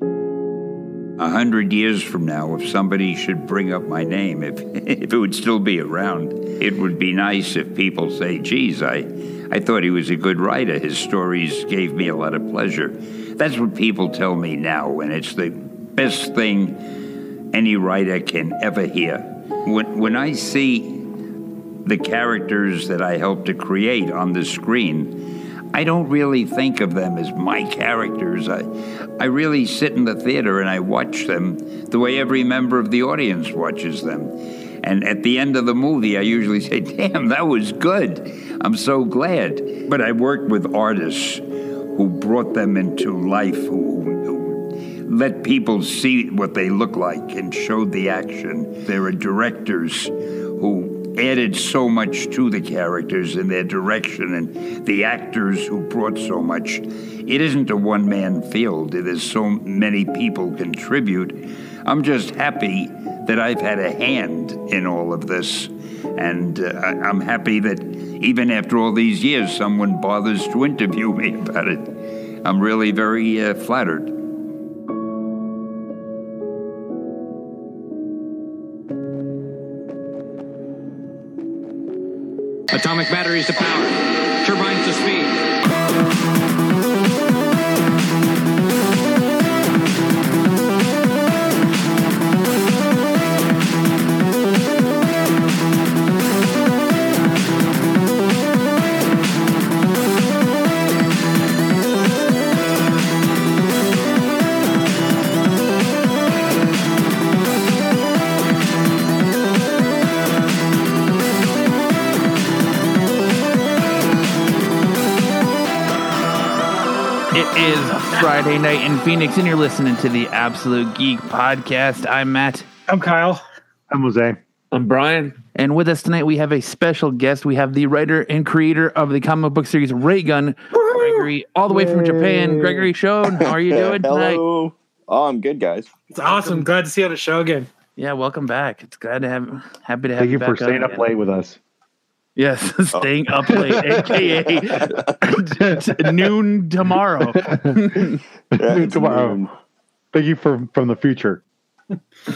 A hundred years from now, if somebody should bring up my name, if, if it would still be around, it would be nice if people say, geez, I, I thought he was a good writer. His stories gave me a lot of pleasure. That's what people tell me now, and it's the best thing any writer can ever hear. When, when I see the characters that I help to create on the screen, I don't really think of them as my characters. I, I really sit in the theater and I watch them the way every member of the audience watches them. And at the end of the movie, I usually say, Damn, that was good. I'm so glad. But I worked with artists who brought them into life, who, who let people see what they look like and showed the action. There are directors who added so much to the characters and their direction and the actors who brought so much. It isn't a one man field, there's so many people contribute. I'm just happy that I've had a hand in all of this. And uh, I'm happy that even after all these years, someone bothers to interview me about it. I'm really very uh, flattered. Batteries to power. Friday night in Phoenix, and you're listening to the Absolute Geek Podcast. I'm Matt, I'm Kyle. I'm Jose. I'm Brian. and with us tonight we have a special guest. We have the writer and creator of the comic book series Ray Gun, Gregory, all the way from Japan. Gregory Shone, how are you doing tonight? Hello. Oh, I'm good, guys. It's awesome. Glad to see you on the show again. Yeah, welcome back. It's glad to have, happy to have Thank you back for staying up late with us. Yes, staying up late, oh. aka noon tomorrow. Yeah, it's Tomorrow. noon. Thank you for from the future.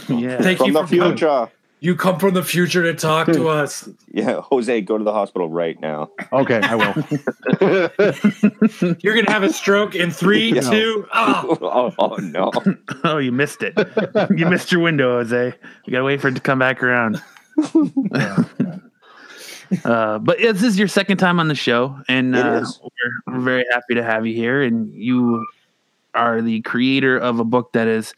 Yeah, Thank you From you the for coming. future. You come from the future to talk to us. Yeah, Jose, go to the hospital right now. Okay, I will. You're gonna have a stroke in three, Yeah. two. Oh, oh, oh, no. Oh, you missed it. you missed your window, Jose. You gotta wait for it to come back around. Uh, but yeah, this is your second time on the show, and It uh, is. we're, we're very happy to have you here. And you are the creator of a book that is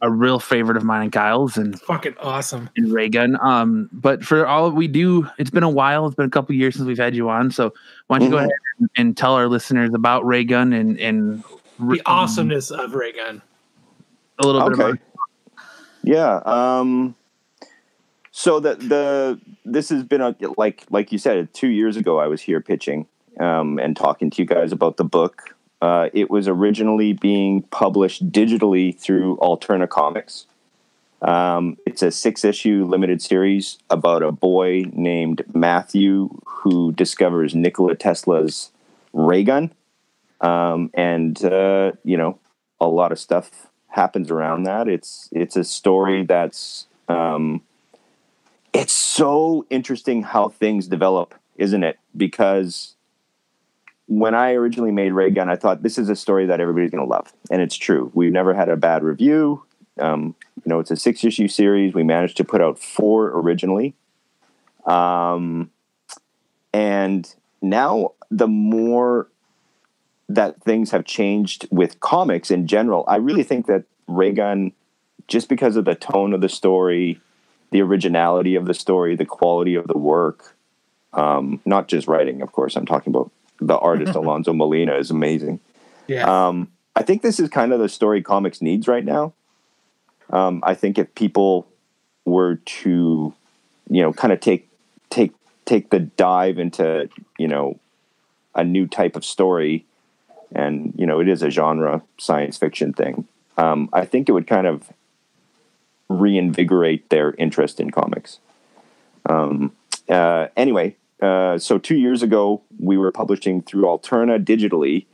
a real favorite of mine and Kyle's, and fucking awesome. And Ray Gun. Um, but for all we do, it's been a while. It's been a couple years since we've had you on. So why don't you go Mhm. ahead and, and tell our listeners about Ray Gun and and The awesomeness of Ray Gun. a little bit Okay. about Yeah. Um, so the the this has been a like like you said two years ago I was here pitching um, and talking to you guys about the book. Uh, it was originally being published digitally through Alterna Comics. Um, it's a six issue limited series about a boy named Matthew who discovers Nikola Tesla's ray gun. Um, and, uh, you know, a lot of stuff happens around that. It's, it's a story that's, um, it's so interesting how things develop, isn't it? Because when I originally made Ray Gun, I thought this is a story that everybody's going to love. And it's true. We've never had a bad review. Um, you know, it's a six issue series. We managed to put out four originally. Um, and now, the more that things have changed with comics in general, I really think that Ray Gun, just because of the tone of the story, the originality of the story, the quality of the work, um, not just writing, of course, I'm talking about the artist Alonzo Molina is amazing. Yeah. Um, I think this is kind of the story comics needs right now. Um, I think if people were to, you know, kind of take take take the dive into, you know, a new type of story, and you know, it is a genre science fiction thing. Um, I think it would kind of reinvigorate their interest in comics. Um, uh, anyway, uh, so two years ago, we were publishing through Alterna digitally,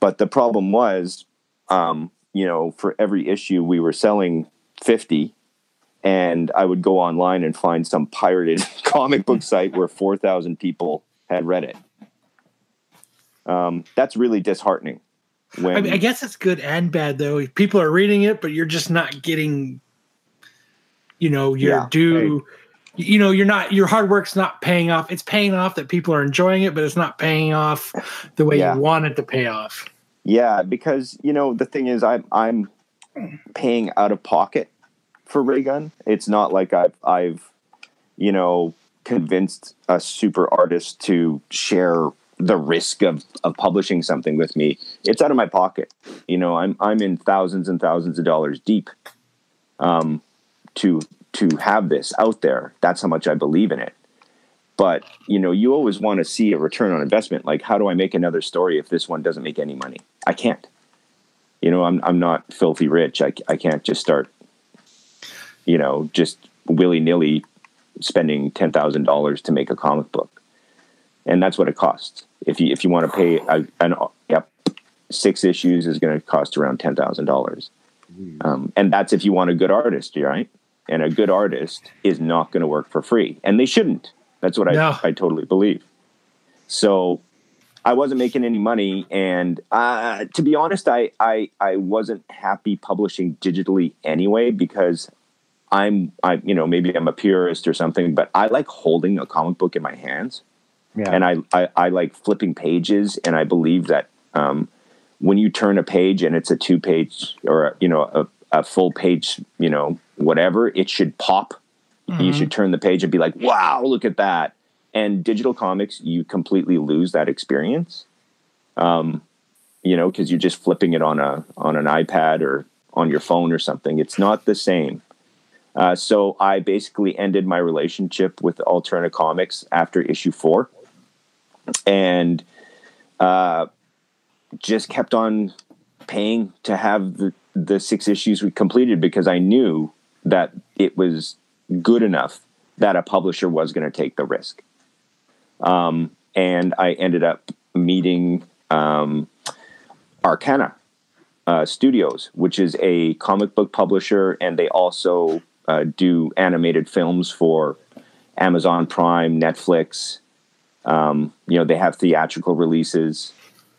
but the problem was, um, you know, for every issue we were selling 50 and I would go online and find some pirated comic book site where 4,000 people had read it. Um, that's really disheartening. When I, mean, I guess it's good and bad though. People are reading it, but you're just not getting, you know, your Yeah. due. You know, you're not your hard work's not paying off. It's paying off that people are enjoying it, but it's not paying off the way Yeah. you want it to pay off. Yeah, because you know the thing is, I'm I'm paying out of pocket for Raygun. It's not like I've I've you know convinced a super artist to share the risk of of publishing something with me. It's out of my pocket. You know, I'm I'm in thousands and thousands of dollars deep. Um, to to have this out there, that's how much I believe in it. But you know you always want to see a return on investment. Like how do i make another story if this one doesn't make any money? I can't. You know i'm, I'm not filthy rich. I, I can't just start you know just willy-nilly spending $10000 to make a comic book. And that's what it costs. If you if you want to pay a, an yep six issues is going to cost around $10000 um, and that's if you want a good artist right and a good artist is not going to work for free and they shouldn't that's what No. I, I totally believe so i wasn't making any money and uh, to be honest I, I i wasn't happy publishing digitally anyway because i'm i you know maybe i'm a purist or something but i like holding a comic book in my hands Yeah. and I, I I like flipping pages, and I believe that um, when you turn a page and it's a two page or a, you know a, a full page, you know whatever, it should pop. You should turn the page and be like, "Wow, look at that!" And digital comics, you completely lose that experience. Um, you know, because you're just flipping it on a on an iPad or on your phone or something. It's not the same. Uh, so I basically ended my relationship with Alterna Comics after issue four, and uh, just kept on paying to have the, the six issues we completed because I knew that it was good enough that a publisher was going to take the risk. Um, and I ended up meeting um, Arcana uh, Studios, which is a comic book publisher, and they also uh, do animated films for Amazon Prime, Netflix. Um, you know, they have theatrical releases.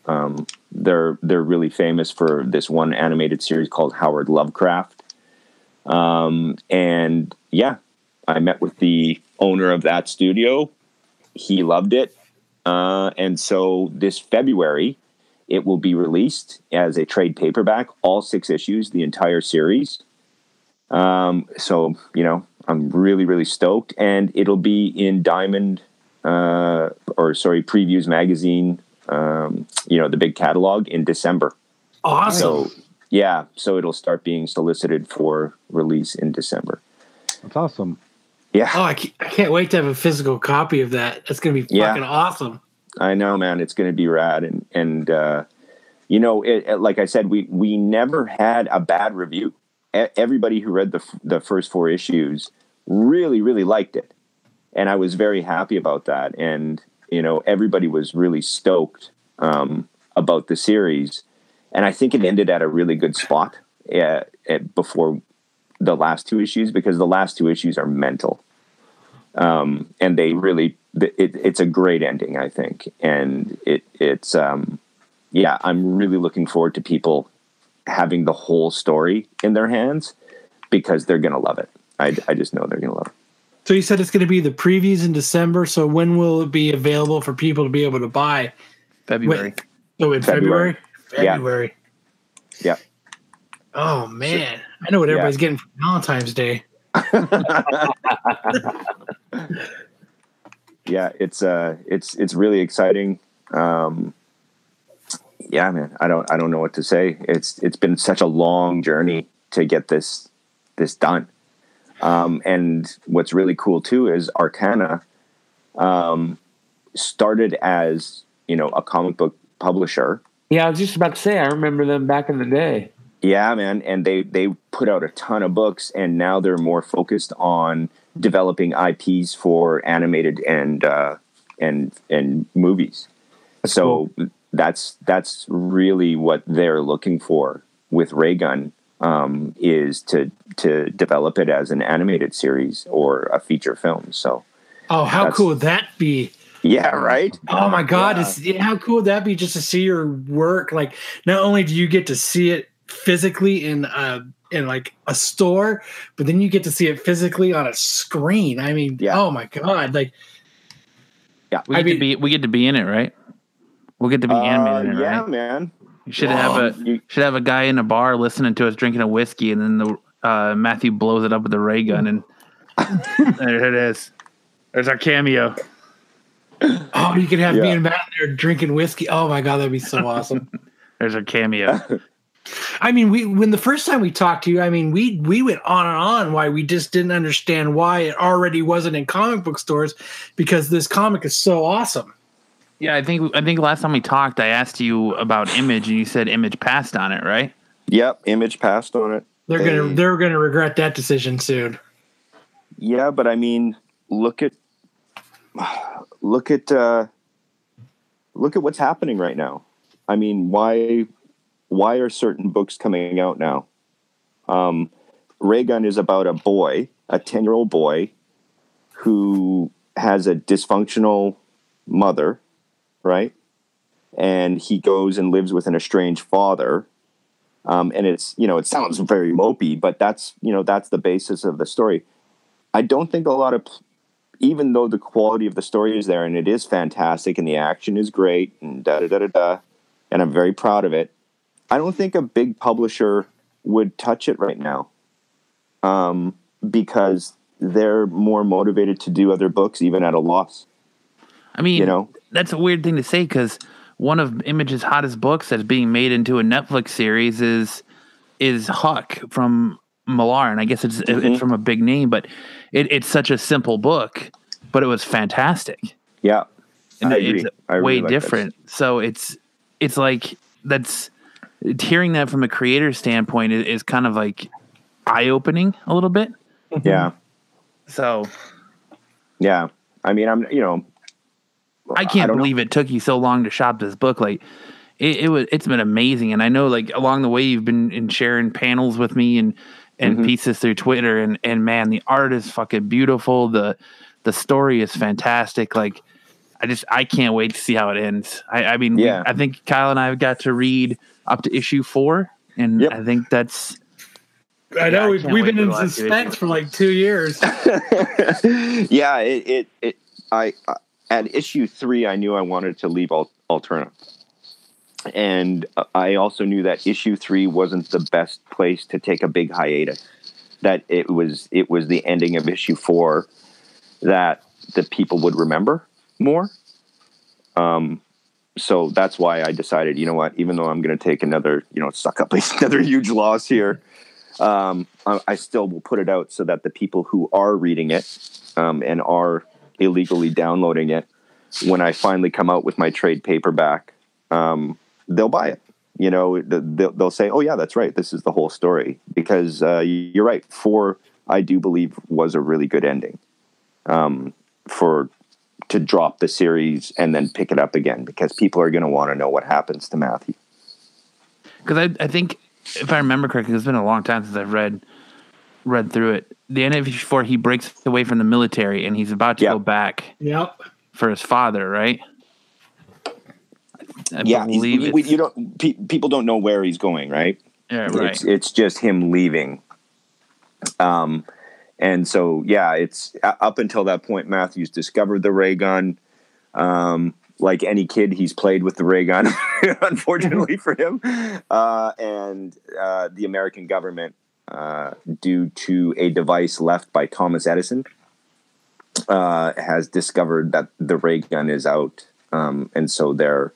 Um, they're they're really famous for this one animated series called Howard Lovecraft. Um, and yeah, I met with the owner of that studio. He loved it, uh, and so this February, it will be released as a trade paperback, all six issues, the entire series. Um, so you know, I'm really really stoked, and it'll be in Diamond, uh, or sorry, Previews magazine. Um, you know, the big catalog in December. Awesome. So yeah, so it'll start being solicited for release in December. That's awesome. Yeah, oh, I can't, I can't wait to have a physical copy of that. That's gonna be Yeah. fucking awesome. I know, man. It's going to be rad, and and uh, you know, it, it- like I said, we we never had a bad review. E- Everybody who read the f- the first four issues really really liked it, and I was very happy about that. And you know, everybody was really stoked um, about the series, and I think it ended at a really good spot uh, uh, before the last two issues because the last two issues are mental. Um, and they really it, it's a great ending i think. And it it's um, yeah i'm really looking forward to people having the whole story in their hands because they're gonna love it. I, I just know they're gonna love it So you said it's going to be the previews in December. So when will it be available for people to be able to buy? February. Wait, so in February? February. Yeah. February. yeah Oh man, I know what Yeah. everybody's getting for Valentine's Day. yeah it's uh it's it's really exciting um yeah man i don't i don't know what to say it's it's been such a long journey to get this this done um and what's really cool too is arcana um started as you know a comic book publisher Yeah, I was just about to say, I remember them back in the day. Yeah, man, and they they put out a ton of books, and now they're more focused on developing IPs for animated and uh, and and movies. so that's that's really what they're looking for with Ray Gun um, is to to develop it as an animated series or a feature film. So Oh, how cool would that be? yeah, right. Oh my God! Yeah. It's, yeah, how cool would that be just to see your work? Like, not only do you get to see it physically in a in like a store, but then you get to see it physically on a screen. I mean, Yeah. oh my God! Like, Yeah, We I get mean- to be we get to be in it, right? We'll get to be Uh, animated, in it, yeah, right? man. You should have a You- should have a guy in a bar listening to us drinking a whiskey, and then the uh, Matthew blows it up with a ray gun, and there it is. There's our cameo. oh, you could have me and Matt there drinking whiskey. Oh my God, that'd be so awesome. There's our cameo. I mean, we when the first time we talked to you, I mean, we we went on and on why we just didn't understand why it already wasn't in comic book stores because this comic is so awesome. Yeah, I think I think last time we talked, I asked you about Image, and you said Image passed on it, right? Yep, Image passed on it. They're They- gonna they're gonna regret that decision soon. Yeah, but I mean, look at look at uh, look at what's happening right now. I mean, why why are certain books coming out now? Um, Raygun is about a boy, a ten year old boy, who has a dysfunctional mother, right? And he goes and lives with an estranged father. Um, and it's you know it sounds very mopey, but that's you know that's the basis of the story. I don't think a lot of, even though the quality of the story is there and it is fantastic and the action is great and da da da da da, and I'm very proud of it. I don't think a big publisher would touch it right now, um, because they're more motivated to do other books even at a loss. I mean, You know, that's a weird thing to say because one of Image's hottest books that's being made into a Netflix series is is Huck from Millar, and I guess it's Mm-hmm. it's from a big name, but it, it's such a simple book, but it was fantastic, yeah, and I it's agree. Really way like that. different. So it's it's like that's hearing that from a creator standpoint is, is kind of like eye opening a little bit. yeah, So yeah. I mean, I'm you know, I can't don't know. believe it took you so long to shop this book. Like it, it was, it's been amazing. And I know like along the way you've been in sharing panels with me and, and Mm-hmm. pieces through Twitter and, and man, the art is fucking beautiful. The, the story is fantastic. Like I just, I can't wait to see how it ends. I, I mean, Yeah. I think Kyle and I have got to read up to issue four and Yep. I think that's, I Yeah, know I we've, can't we've been in the last two suspense for like two years. yeah, it, it, it I, I at issue three, I knew I wanted to leave Al- Alterna, and I also knew that issue three wasn't the best place to take a big hiatus. That it was, it was the ending of issue four that the people would remember more. Um, so that's why I decided, you know what, even though I'm going to take another, you know, suck up another huge loss here, um, I, I still will put it out so that the people who are reading it um, and are illegally downloading it, when I finally come out with my trade paperback, um, they'll buy it. You know, they'll, they'll say, "Oh yeah, that's right. This is the whole story." Because uh, you're right. Four, I do believe, was a really good ending um, for to drop the series and then pick it up again because people are going to want to know what happens to Matthew. Because I, I think if I remember correctly, it's been a long time since I've read read through it. The end of issue four, he breaks away from the military and he's about to Yeah. go back yep. for his father, right? I yeah, he's- believe you, you don't. Pe- people don't know where he's going, right? yeah, right. It's it's just him leaving. Um, and so yeah, it's uh, up until that point. Matthews discovered the ray gun. Um, like any kid, he's played with the ray gun. unfortunately for him, uh, and uh, the American government, uh, due to a device left by Thomas Edison, uh, has discovered that the ray gun is out, um, and so they're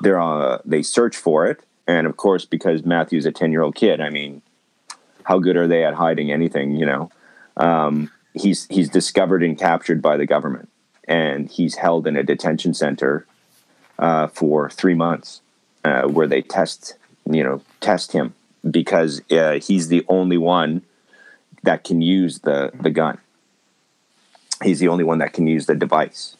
they're uh, they search for it, and of course, because Matthew's a ten year old kid, I mean, how good are they at hiding anything? You know, um, he's he's discovered and captured by the government, and he's held in a detention center uh, for three months, uh, where they test you know test him because uh, he's the only one that can use the the gun. He's the only one that can use the device.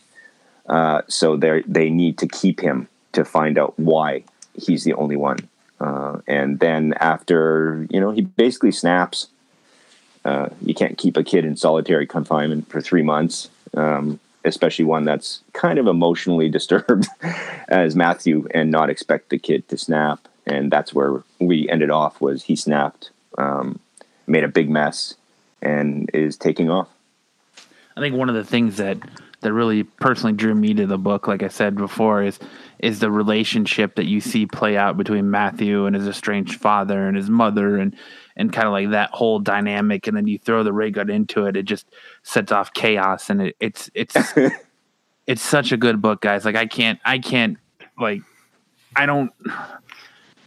Uh, so they they need to keep him to find out why he's the only one Uh, and then after, you know, he basically snaps. Uh, you can't keep a kid in solitary confinement for three months, um, especially one that's kind of emotionally disturbed as Matthew, and not expect the kid to snap. And that's where we ended off. Was he snapped, um, made a big mess, and is taking off. I think one of the things that that really personally drew me to the book, like I said before, is is the relationship that you see play out between Matthew and his estranged father and his mother and and kind of like that whole dynamic and then you throw the ray gun into it, it just sets off chaos and it, it's it's it's such a good book, guys. Like I can't I can't like I don't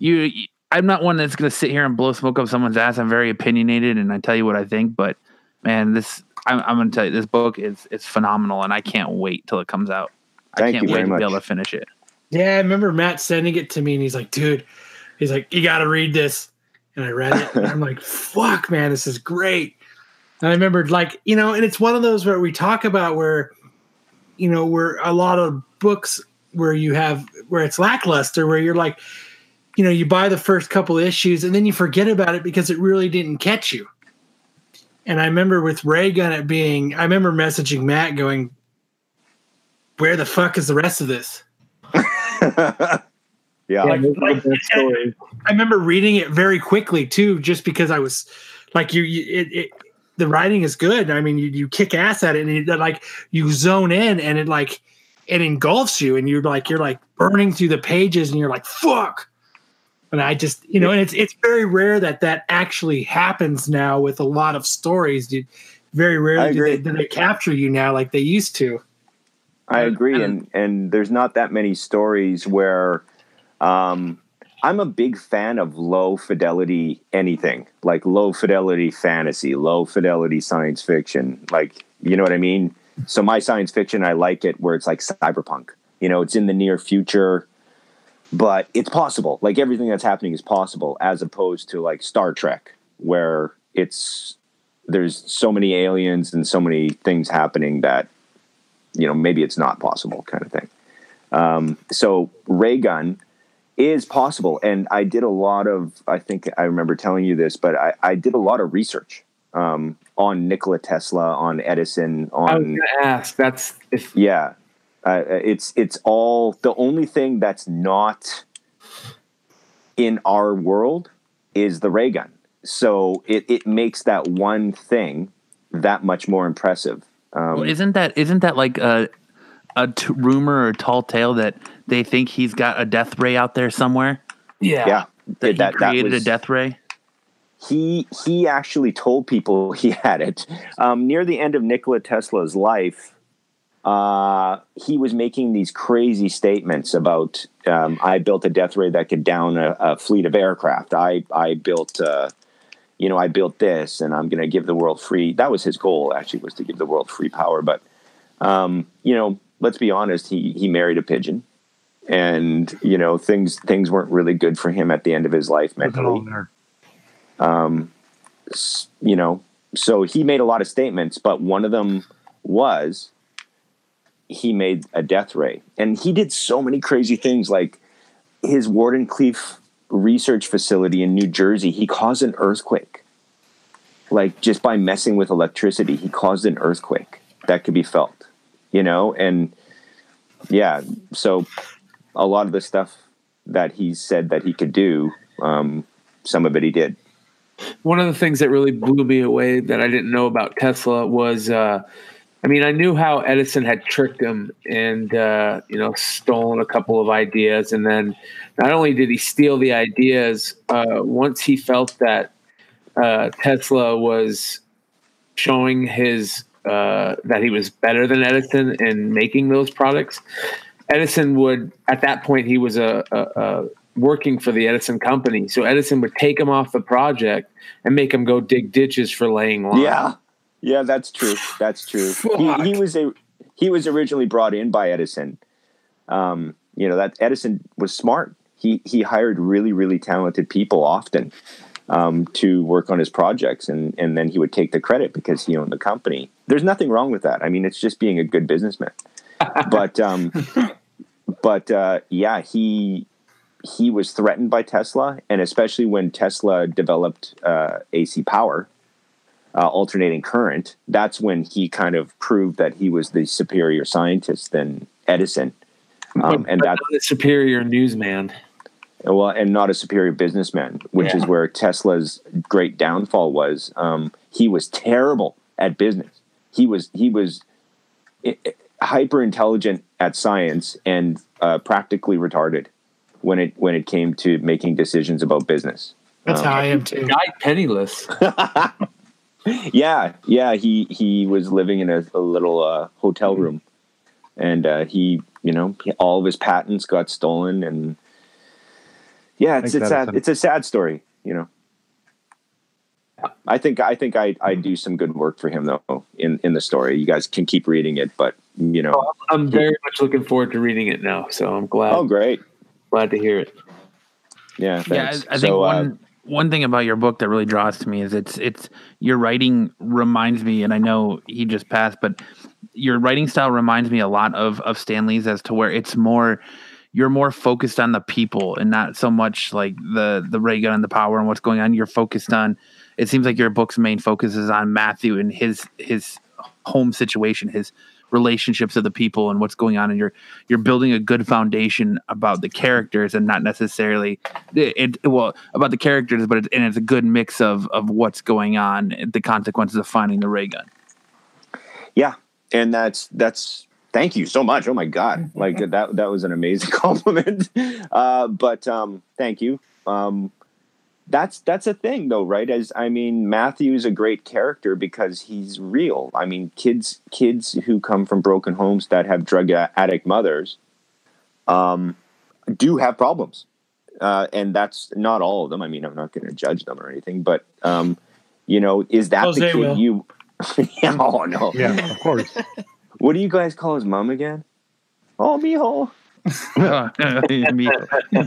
you I'm not one that's gonna sit here and blow smoke up someone's ass. I'm very opinionated and I tell you what I think, but man, this I'm, I'm gonna tell you this book is is phenomenal and I can't wait till it comes out. Thank I can't you wait very to be able to finish it. Yeah, I remember Matt sending it to me, and he's like, "Dude," he's like, "You got to read this." And I read it, and I'm like, "Fuck, man, this is great." And I remembered, like, you know, and it's one of those where we talk about where, you know, where a lot of books where you have where it's lackluster, where you're like, you know, you buy the first couple issues and then you forget about it because it really didn't catch you. And I remember with Ray Gun it being, I remember messaging Matt going, "Where the fuck is the rest of this?" yeah. Yeah, Like- like- best stories. I remember reading it very quickly too, just because I was like, you, you it, it, the writing is good. I mean, you, you kick ass at it, and you, like you zone in, and it like it engulfs you, and you're like you're like burning through the pages, and you're like fuck. And I just you know, and it's it's very rare that that actually happens now with a lot of stories. Dude. Very rarely do they, do they capture you now like they used to. I agree, and- and and there's not that many stories where um, I'm a big fan of low fidelity anything, like low fidelity fantasy, low fidelity science fiction, like you know what I mean. So my science fiction, I like it where it's like cyberpunk. You know, it's in the near future, but it's possible. Like everything that's happening is possible, as opposed to like Star Trek, where it's there's so many aliens and so many things happening that you know maybe it's not possible kind of thing um, so ray gun is possible and i did a lot of i think i remember telling you this but i, I did a lot of research um, on nikola tesla on edison on. I was to ask. That's if yeah uh, it's it's all the only thing that's not in our world is the ray gun so it, it makes that one thing that much more impressive um, Well, isn't that isn't that like a a t- rumor or tall tale that they think he's got a death ray out there somewhere? yeah, yeah That he that, that created was, a death ray. he he actually told people he had it um, near the end of Nikola Tesla's life. Uh, he was making these crazy statements about um, I built a death ray that could down a, a fleet of aircraft. I I built uh, you know I built this and I'm going to give the world free. That was his goal actually was to give the world free power. But um, you know let's be honest he he married a pigeon. And you know things things weren't really good for him at the end of his life mentally s- you know, so he made a lot of statements, but one of them was he made a death ray. And he did so many crazy things like his Wardenclyffe research facility in New Jersey, he caused an earthquake. Like just by messing with electricity, he caused an earthquake that could be felt, you know? And yeah, so a lot of the stuff that he said that he could do, um, some of it he did. one of the things that really blew me away that I didn't know about Tesla was, uh, I mean, I knew how Edison had tricked him and uh, you know stolen a couple of ideas, and then not only did he steal the ideas, uh, once he felt that uh, Tesla was showing his uh, that he was better than Edison in making those products, Edison would at that point he was a, a, a working for the Edison company. So Edison would take him off the project and make him go dig ditches for laying line. Yeah, yeah, that's true. That's true. He, he was a he was originally brought in by Edison. Um, you know that Edison was smart. He he hired really really talented people often um, to work on his projects, and and then he would take the credit because he owned the company. There's nothing wrong with that. I mean, it's just being a good businessman. but um, but uh, yeah, he he was threatened by Tesla, and especially when Tesla developed uh, AC power, uh, alternating current, that's when he kind of proved that he was the superior scientist than Edison. Um, and But that's not a superior newsman. well, and not a superior businessman, which is where Tesla's great downfall was. Um, he was terrible at business. He was he was hyper intelligent at science and uh, practically retarded when it when it came to making decisions about business. That's Um, how I am too. Died penniless. Yeah, yeah. He he was living in a, a little uh, hotel room, and uh, he, you know, all of his patents got stolen, and yeah, it's it's sad. It's a sad story, you know. I think I think I I do some good work for him though in in the story. You guys can keep reading it, but you know, I'm very much looking forward to reading it now. So I'm glad oh great, glad to hear it. yeah, Yeah, I, thanks. I think So, uh, one one thing about your book that really draws to me is it's it's your writing reminds me, and I know he just passed, but your writing style reminds me a lot of of Stan Lee's as to where it's more you're more focused on the people and not so much like the the ray gun and the power and what's going on. You're focused on. It seems like your book's main focus is on Matthew and his his home situation, his relationships of the people and what's going on and you're you're building a good foundation about the characters and not necessarily it, it well about the characters but it, and it's a good mix of of what's going on the consequences of finding the ray gun. Yeah and that's that's thank you so much. Oh my god. Like that that was an amazing compliment. Uh but um thank you. Um that's that's a thing though right as i mean matthew's a great character because he's real i mean kids kids who come from broken homes that have drug addict mothers um do have problems uh and that's not all of them i mean i'm not going to judge them or anything but um you know is that Jose the kid will. you oh no Yeah, of course. what do you guys call his mom again? Oh, mijo. Me- no,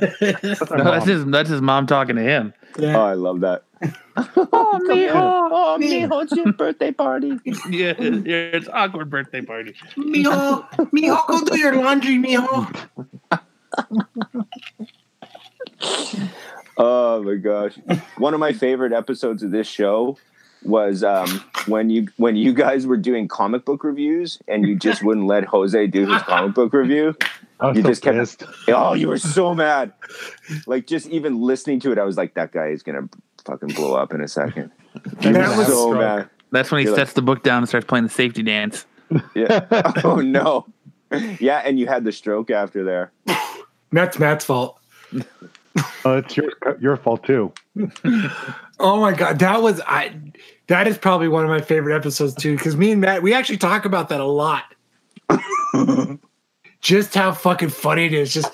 that's his that's his mom talking to him Oh, I love that. oh, mijo. Oh, mijo, it's your birthday party. yeah it's awkward birthday party Mijo, mijo, go do your laundry, mijo. Oh my gosh. One of my favorite episodes of this show was um, when you when you guys were doing comic book reviews and you just wouldn't let Jose do his comic book review. I was You so just kept- pissed. Oh, you were so mad. Like just even listening to it, I was like, that guy is gonna fucking blow up in a second. He That was was so stroke. mad. that's when he You're like- sets the book down and starts playing the safety dance Yeah. oh no. Yeah, and you had the stroke after there. That's Matt's fault. Oh, it's your your fault too. Oh my god, that was I. That is probably one of my favorite episodes too, because me and Matt we actually talk about that a lot. just how fucking funny it is. Just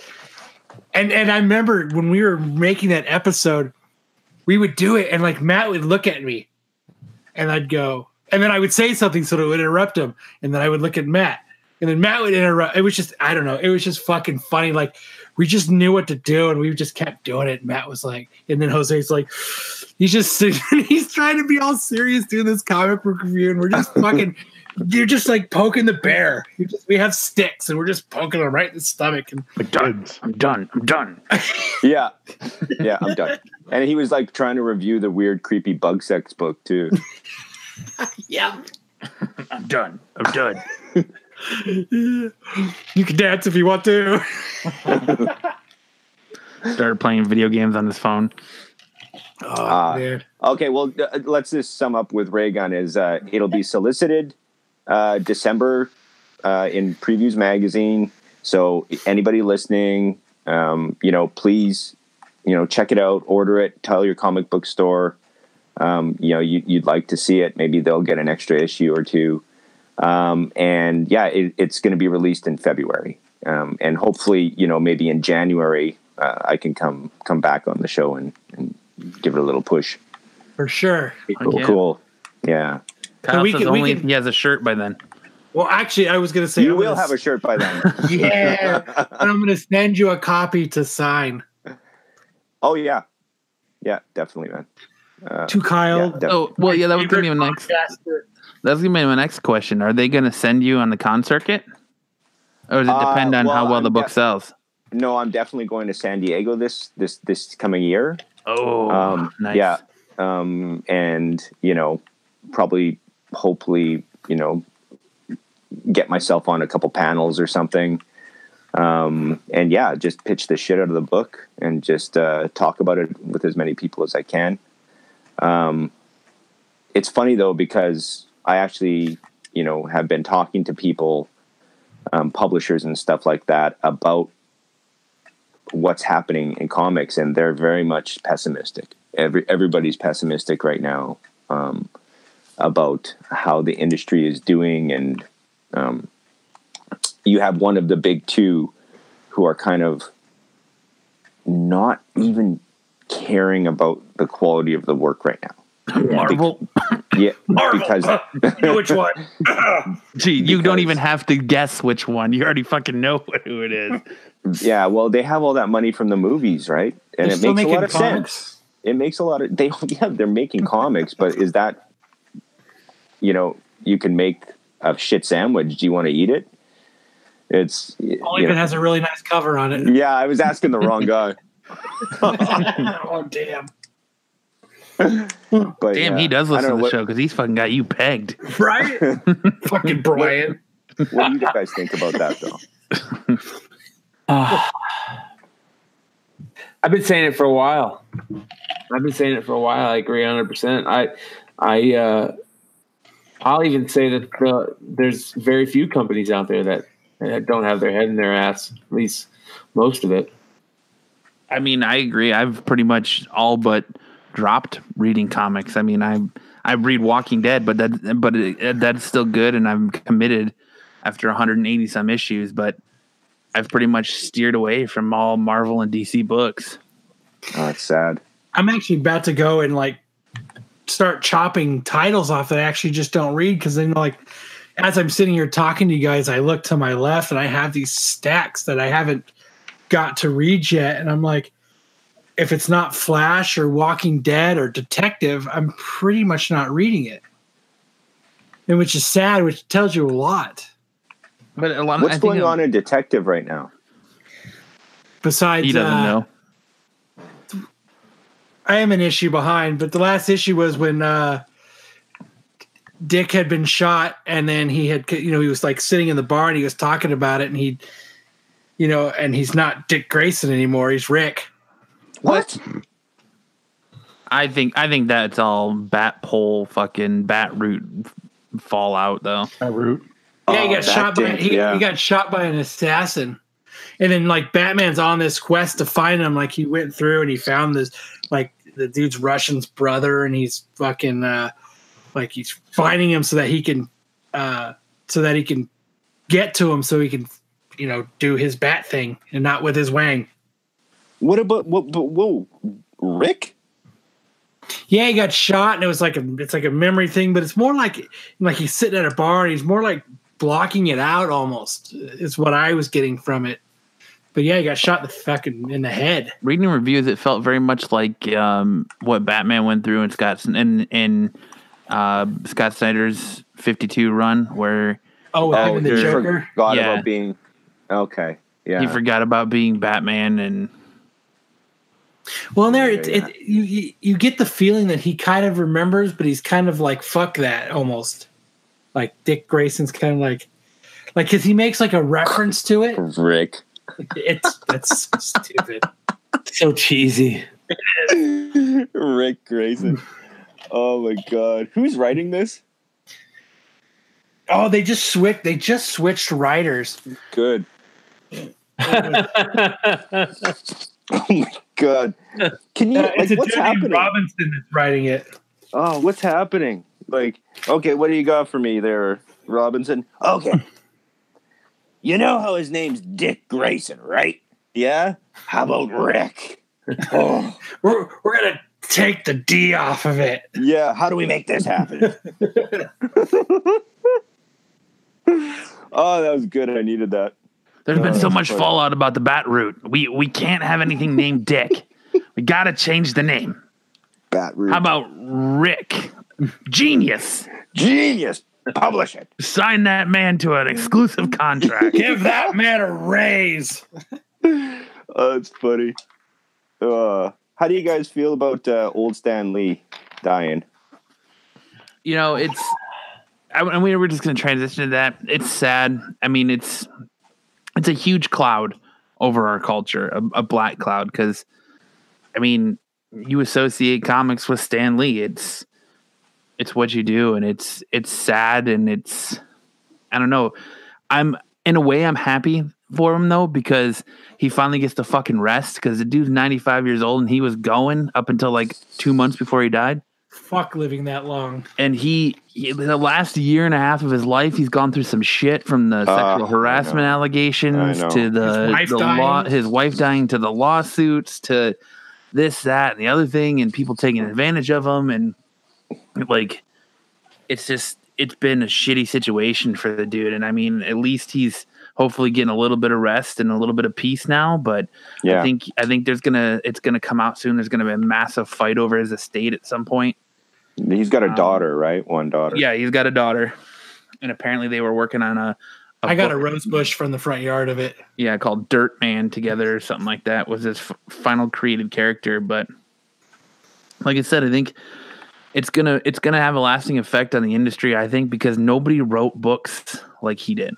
and and I remember when we were making that episode, we would do it, and like Matt would look at me, and I'd go, and then I would say something so that it would interrupt him, and then I would look at Matt, and then Matt would interrupt. It was just I don't know. It was just fucking funny. Like we just knew what to do, and we just kept doing it. And Matt was like, and then Jose's like, he's just sitting, he's trying to be all serious doing this comic book review, and we're just fucking. You're just like poking the bear. You just, we have sticks and we're just poking him right in the stomach. And The kids. i'm done i'm done Yeah. Yeah, I'm done. And he was like trying to review the weird, creepy bug sex book too. yeah, i'm done i'm done you can dance if you want to. started playing video games on his phone Oh Ah. Okay, well, uh, let's just sum up with Raygun is uh, it'll be solicited uh, December uh, in Previews Magazine. So anybody listening, um, you know, please, you know, check it out, order it, tell your comic book store, um, you know, you, you'd like to see it. Maybe they'll get an extra issue or two. Um, and yeah, it, it's going to be released in February. Um, and hopefully, you know, maybe in January, uh, I can come come back on the show and, and give it a little push. for sure. Cool, yeah. cool. Yeah. Kyle we says can- we only can- he has a shirt by then Well, actually, I was gonna say you I'm will gonna have a shirt by then. yeah, and I'm gonna send you a copy to sign oh yeah, yeah, definitely, man. Uh, to Kyle. yeah, def- oh well yeah that was gonna be my next Podcaster. That's gonna be my next question. Are they gonna send you on the con circuit, or does it Uh, depend on how well, well the I'm book de- sells? no, I'm definitely going to San Diego this this this coming year. Oh, Um, nice. Yeah, um, and you know, probably, hopefully, you know, get myself on a couple panels or something. Um, and yeah, just pitch the shit out of the book and just uh, talk about it with as many people as I can. Um, it's funny though because I actually, you know, have been talking to people, um, publishers and stuff like that about what's happening in comics, and they're very much pessimistic. Every everybody's pessimistic right now um, about how the industry is doing, and um, you have one of the big two who are kind of not even caring about the quality of the work right now. Marvel. Yeah, because you know which one? Gee, you don't even have to guess which one. You already fucking know who it is. yeah, well, they have all that money from the movies, right? And They're it makes a lot of sense. it makes a lot of they yeah they're making comics but is that you know you can make a shit sandwich do you want to eat it it's Only you if it has a really nice cover on it. yeah i was asking the wrong guy oh damn! but Damn, yeah, he does listen to know the show because he's fucking got you pegged. Right? Fucking Brian. what, what do you guys think about that though. I've been saying it for a while. I've been saying it for a while. I agree 100%. I, I, uh, I'll even say that the, there's very few companies out there that, that don't have their head in their ass, at least most of it. I mean, I agree. I've pretty much all but dropped reading comics. I mean, I I read Walking Dead, but that but it, that's still good, and I'm committed after 180 some issues. But I've pretty much steered away from all Marvel and DC books. oh it's sad I'm actually about to go and like start chopping titles off that I actually just don't read because then like as I'm sitting here talking to you guys, I look to my left and I have these stacks that I haven't got to read yet, and I'm like, if it's not Flash or Walking Dead or Detective, I'm pretty much not reading it, and which is sad, which tells you a lot. But a lot. what's I think going on in detective right now Besides, He doesn't uh, know. I am an issue behind, but the last issue was when uh, Dick had been shot, and then he had, you know, he was like sitting in the bar and he was talking about it, and he, you know, and he's not Dick Grayson anymore; he's Rick. What I think I think that's all bat pole fucking bat root fallout though. That root. Yeah, he Oh, got that shot by he, yeah. he got shot by an assassin, and then like Batman's on this quest to find him. Like he went through and he found this like the dude's Russian's brother, and he's fucking uh, like he's finding him so that he can uh, so that he can get to him, so he can you know do his bat thing and not with his wang. What about what but, whoa rick Yeah, he got shot, and it was like a it's like a memory thing, but it's more like like he's sitting at a bar and he's more like blocking it out almost. Is what I was getting from it. But yeah, he got shot in the fucking in the head. Reading reviews, it felt very much like um, what Batman went through in Scott in in uh, Scott Snyder's 52 run, where Oh, oh and the Joker. forgot Yeah. about being okay yeah he forgot about being Batman and Well, there it, it you, you you get the feeling that he kind of remembers, but he's kind of like fuck that almost. Like Dick Grayson's kind of like like because he makes like a reference to it. rick It's that's stupid. So cheesy. rick grayson oh my god who's writing this Oh, they just switched. They just switched writers. good Oh my god! Can you? Uh, Like, it's a what's dude happening? Robinson that's writing it. Oh, what's happening? Like, okay, what do you got for me there, Robinson? Okay. you know how his name's Dick Grayson, right? Yeah. How about Rick? Oh, We're we're gonna take the D off of it. yeah. How do we make this happen? oh, that was good. I needed that. There's been so much funny. fallout about the Bat root. We we can't have anything named Dick. we got to change the name. Bat root. How about Rick? Genius. Genius. Publish it. Sign that man to an exclusive contract. Give that man a raise. oh, it's funny. Uh, how do you guys feel about uh, old Stan Lee dying? you know, it's. I, and we were just going to transition to that. It's sad. I mean, it's it's a huge cloud over our culture, a, a black cloud. Because, I mean, you associate comics with Stan Lee. It's it's what you do, and it's it's sad, and it's I don't know. I'm in a way I'm happy for him though because he finally gets to fucking rest because the dude's 95 years old and he was going up until like two months before he died Fuck living that long. and he, he- the last year and a half of his life he's gone through some shit from the Ah, sexual I harassment allegations to the, His wife the dying. law his wife dying to the lawsuits to this that and the other thing and people taking advantage of him. And like it's just it's been a shitty situation for the dude. And i mean at least he's hopefully getting a little bit of rest and a little bit of peace now. But Yeah, i think i think there's gonna it's gonna come out soon. There's gonna be a massive fight over his estate at some point he's got a um, daughter, right? One daughter. yeah, he's got a daughter, and apparently they were working on a. a I got a book- rose bush from the front yard of it. Yeah, called Dirt Man together or something like that was his f- final created character. But like I said, I think it's gonna it's gonna have a lasting effect on the industry. I think because nobody wrote books like he did,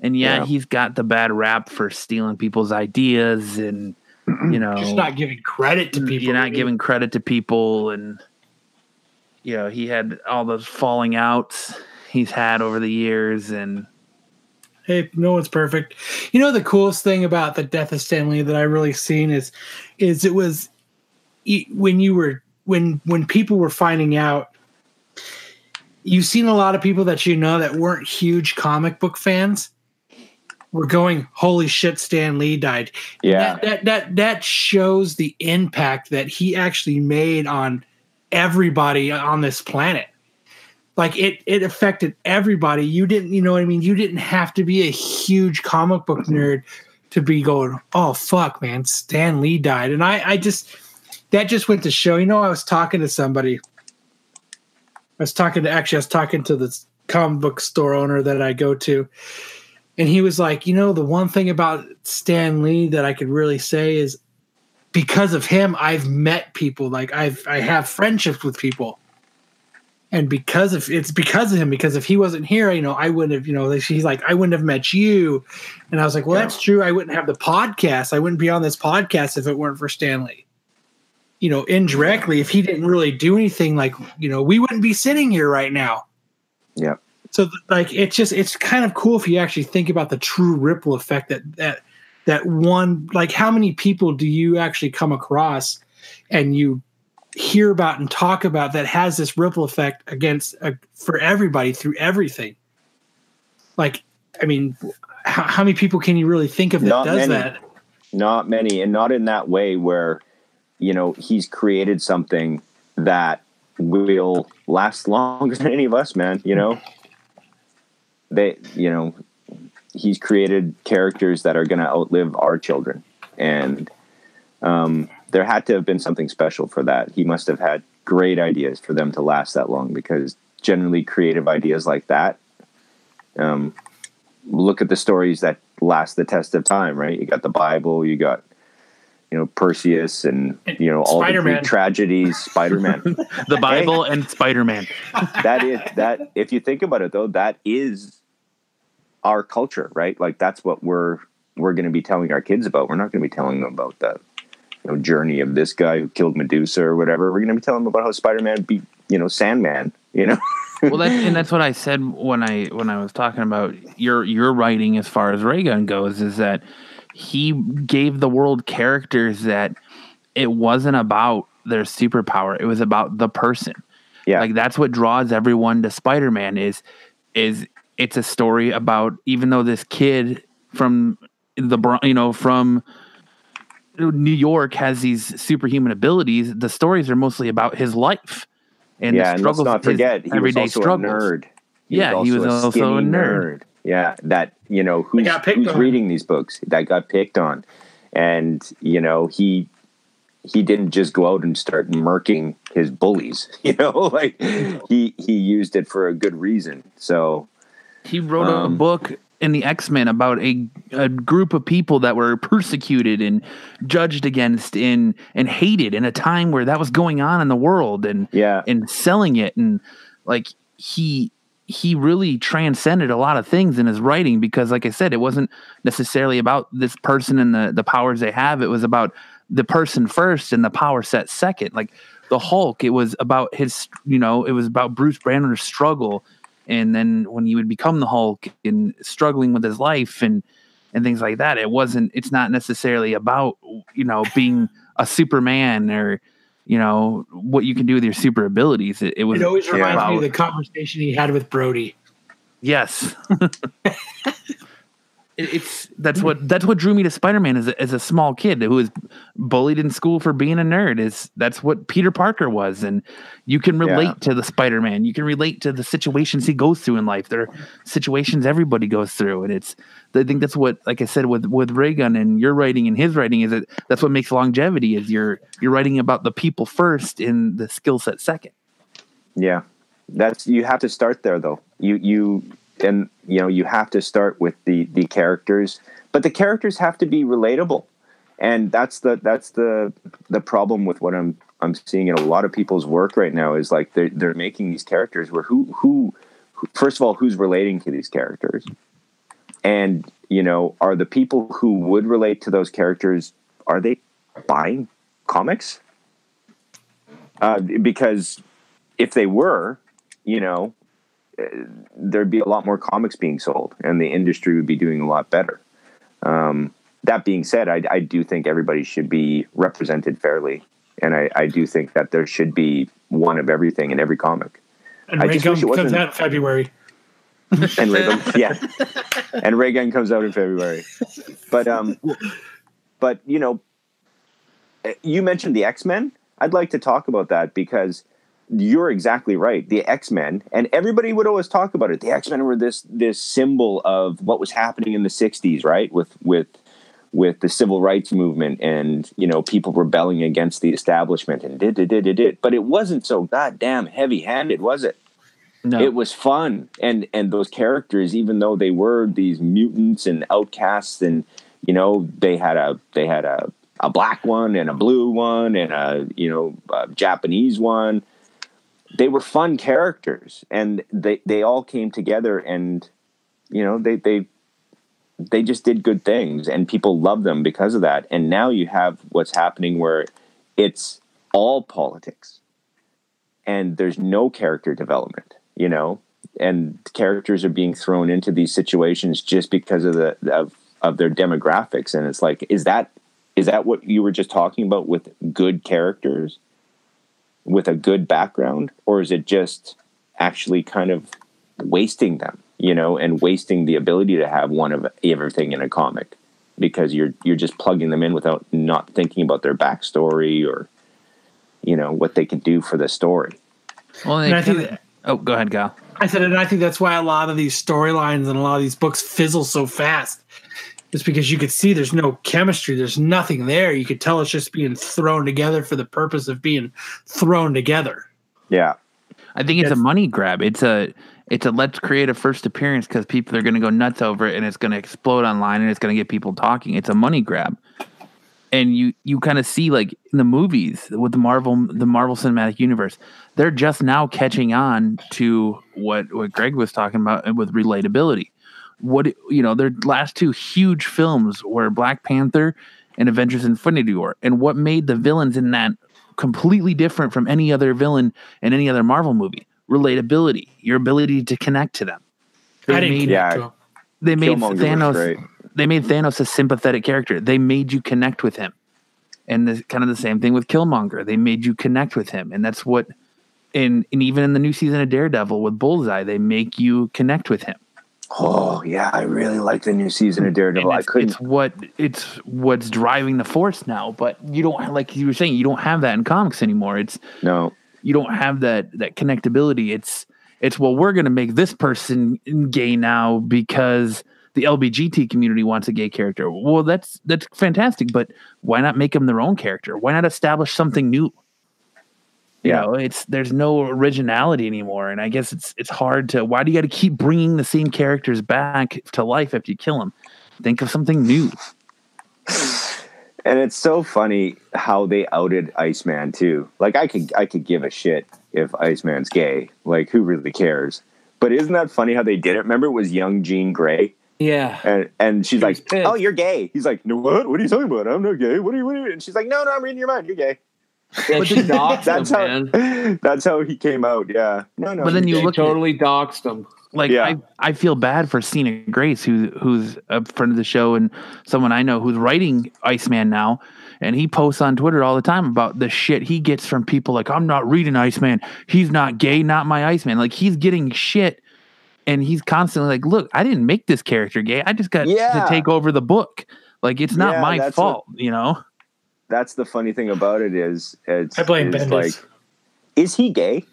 and yeah, Yeah. he's got the bad rap for stealing people's ideas and you know Just not giving credit to people. you're not maybe. giving credit to people and you know he had all those falling outs he's had over the years and Hey, no one's perfect. You know the coolest thing about the death of Stan Lee that I really seen is, is it was e- when you were when when people were finding out. You've seen a lot of people that you know that weren't huge comic book fans. Were going, holy shit! Stan Lee died. Yeah. that, that that that shows the impact that he actually made on everybody on this planet. Like it it affected everybody. You didn't you know what i mean? You didn't have to be a huge comic book nerd to be going oh fuck man stan lee died. And i i just that just went to show you know i was talking to somebody. I was talking to actually i was talking to the comic book store owner that i go to and he was like you know the one thing about stan lee that i could really say is because of him i've met people like i've i have friendships with people. And because of it's because of him because if he wasn't here you know i wouldn't have you know he's like i wouldn't have met you. And i was like well that's true i wouldn't have the podcast i wouldn't be on this podcast if it weren't for stan lee. You know indirectly if he didn't really do anything like you know we wouldn't be sitting here right now. Yeah. so like it's just it's kind of cool if you actually think about the true ripple effect that that that one like how many people do you actually come across and you hear about and talk about that has this ripple effect against uh, for everybody through everything? Like i mean how, how many people can you really think of that Not does many. that? Not many and not in that way where you know he's created something that will last longer than any of us man you know? They you know he's created characters that are going to outlive our children and um, there had to have been something special for that he must have had great ideas for them to last that long because generally creative ideas like that um, look at the stories that last the test of time right you got the bible you got you know Perseus and you know all the Spider-Man. Greek tragedies, Spider Man. the bible and spider-man that is that. If you think about it, though, that is our culture, right? Like that's what we're we're going to be telling our kids about. We're not going to be telling them about the you know journey of this guy who killed Medusa or whatever. We're going to be telling them about how Spider Man beat you know Sandman. You know, well that's and that's what i said when i when i was talking about your your writing as far as raygun goes is that he gave the world characters that it wasn't about their superpower it was about the person yeah, like that's what draws everyone to spider-man is is it's a story about even though this kid from the Bron- you know from new york has these superhuman abilities the stories are mostly about his life and yeah. the And let's struggles not of his forget, he was everyday also struggles a nerd. Yeah, he was also a skinny nerd. Yeah, that you know who's, got who's reading these books that got picked on, and you know he he didn't just go out and start murking his bullies. You know, like he he used it for a good reason. So he wrote a Um, book in the X Men about a, a group of people that were persecuted and judged against and and hated in a time where that was going on in the world and Yeah. and selling it. And like he he really transcended a lot of things in his writing because like I said it wasn't necessarily about this person and the the powers they have. It was about the person first and the power set second. Like the Hulk it was about his you know it was about Bruce Banner's struggle and then when he would become the Hulk and struggling with his life and and things like that, it wasn't. It's not necessarily about you know being a Superman or you know what you can do with your super abilities. It, it was It always reminds me of the conversation he had with Brodie. yes. It- it's that's what that's what drew me to Spider-Man as a, as a small kid who was bullied in school for being a nerd is that's what Peter Parker was. And you can relate Yeah. to the Spider-Man. You can relate to the situations he goes through in life. There are situations everybody goes through. And it's I think that's what like I said with with Raygun and your writing and his writing is that that's what makes longevity is you're you're writing about the people first and the skill set second. Yeah, that's you have to start there though. You you and you know you have to start with the the characters, but the characters have to be relatable, and that's the that's the the problem with what I'm I'm seeing in a lot of people's work right now is like they're they're making these characters where who who, who first of all who's relating to these characters, and you know are the people who would relate to those characters are they buying comics? Uh, because if they were, you know, there'd be a lot more comics being sold, and the industry would be doing a lot better. Um, that being said, I, I do think everybody should be represented fairly, and I, I do think that there should be one of everything in every comic. And I Ray Gun comes out in February. And Ray, yeah, and Ray Gun comes out in February. But um, but you know, uh, you mentioned the X Men. I'd like to talk about that because you're exactly right. The X Men, and everybody would always talk about it. The X Men were this this symbol of what was happening in the '60s, right? With with with the civil rights movement and you know people rebelling against the establishment and did did did did did. But it wasn't so goddamn heavy handed, was it? no it was fun and and those characters even though they were these mutants and outcasts and you know they had a they had a a black one and a blue one and a you know a japanese one they were fun characters and they they all came together and you know they they they just did good things and people love them because of that. And now you have what's happening where it's all politics and there's no character development you know? And characters are being thrown into these situations just because of the of, of their demographics. And it's like is that is that what you were just talking about with good characters with a good background or is it just actually kind of wasting them you know and wasting the ability to have one of everything in a comic? Because you're you're just plugging them in without not thinking about their backstory or you know what they can do for the story. Well And I think that- oh go ahead Gal. I said, and I think that's why a lot of these storylines and a lot of these books fizzle so fast. It's because you could see there's no chemistry, there's nothing there. You could tell it's just being thrown together for the purpose of being thrown together. yeah I think it's a money grab. It's a it's a let's create a first appearance because people are going to go nuts over it and it's going to explode online and it's going to get people talking. It's a money grab, and you you kind of see like in the movies with the Marvel the Marvel Cinematic Universe, they're just now catching on to what what Greg was talking about with relatability. What you know, their last two huge films were Black Panther and Avengers Infinity War, and what made the villains in that completely different from any other villain in any other Marvel movie. Relatability, your ability to connect to them. They I didn't made, Yeah. they made Thanos. They made Thanos a sympathetic character. They made you connect with him, and the, kind of the same thing with Killmonger. They made you connect with him, and that's what. And, and even in the new season of Daredevil with Bullseye, they make you connect with him. Oh yeah, I really like the new season of Daredevil. I it's, couldn't. it's what it's what's driving the force now. But you don't like you were saying you don't have that in comics anymore. It's No, you don't have that that connectability. It's it's well we're going to make this person gay now because the LBGT community wants a gay character. Well, that's that's fantastic, but why not make them their own character? Why not establish something new? You Yeah. know, it's there's no originality anymore, and I guess it's it's hard to. Why do you got to keep bringing the same characters back to life after you kill them? Think of something new. And it's so funny how they outed Iceman too. Like I could I could give a shit if Iceman's gay. Like who really cares? But isn't that funny how they did it? Remember it was young Jean Grey? Yeah. And and she's She like, oh, pissed. Oh, you're gay. He's like, No what? What are you talking about? I'm not gay. What are you what are you and she's like, No, no, I'm reading your mind, you're gay. Yeah, she doxed That's him, how man. that's how he came out, yeah. No, no. But then you're you gay. look She totally doxed him. like Yeah. I, I feel bad for Sina Grace, who who's a friend of the show and someone I know who's writing Iceman now, and he posts on Twitter all the time about the shit he gets from people like I'm not reading Iceman, he's not gay, not my Iceman. Like he's getting shit, and he's constantly like, look, I didn't make this character gay, I just got Yeah. to take over the book. Like it's not Yeah, my that's fault, you know. That's the funny thing about it is it's I blame it's Bendis. like is he gay?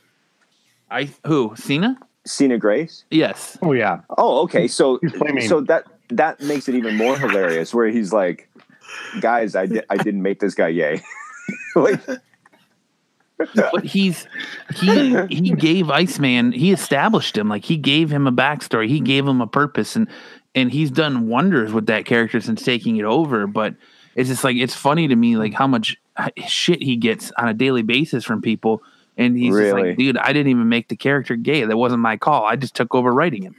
I who Sina? Sina Grace? Yes, Oh yeah. Oh, okay. So so that that makes it even more hilarious where he's like, guys, I di- I didn't make this guy gay. like but he's he he gave Iceman he established him like he gave him a backstory he gave him a purpose and and he's done wonders with that character since taking it over but it's just like it's funny to me like how much shit he gets on a daily basis from people and he's just Really? like dude I didn't even make the character gay that wasn't my call I just took over writing him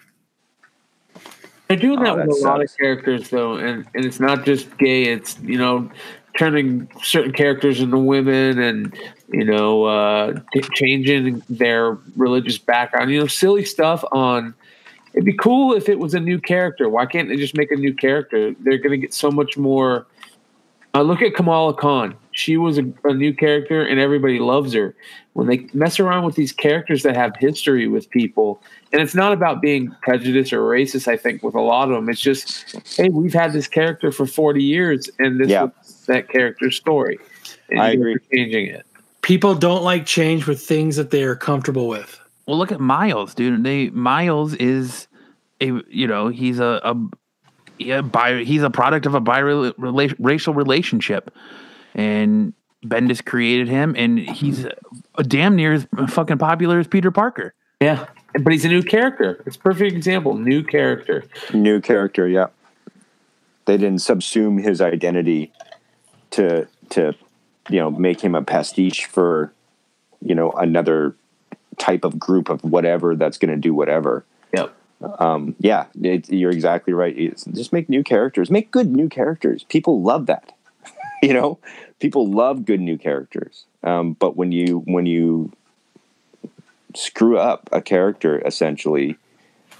They're doing Oh, that that with a lot of characters, though, and, and it's not just gay. It's you know turning certain characters into women, and you know uh, t- changing their religious background. You know, silly stuff. On it'd be cool if it was a new character. Why can't they just make a new character? They're going to get so much more. Uh, look at Kamala Khan. She was a, a new character, and everybody loves her. When they mess around with these characters that have history with people, and it's not about being prejudiced or racist. I think with a lot of them, it's just, hey, we've had this character for forty years, and this Yeah. was that character's story. And I agree. Changing it. People don't like change with things that they are comfortable with. Well, look at Miles, dude. They Miles is a you know he's a a yeah, bi, he's a product of a biracial relationship, and Bendis created him, and he's a damn near as fucking popular as Peter Parker. Yeah, but he's a new character. It's a perfect example. New character. new character, yeah. They didn't subsume his identity to to you know make him a pastiche for you know another type of group of whatever that's going to do whatever. Um, yeah, it, you're exactly right. It's, just make new characters. Make good new characters. People love that. you know, people love good new characters. Um, but when you when you screw up a character, essentially,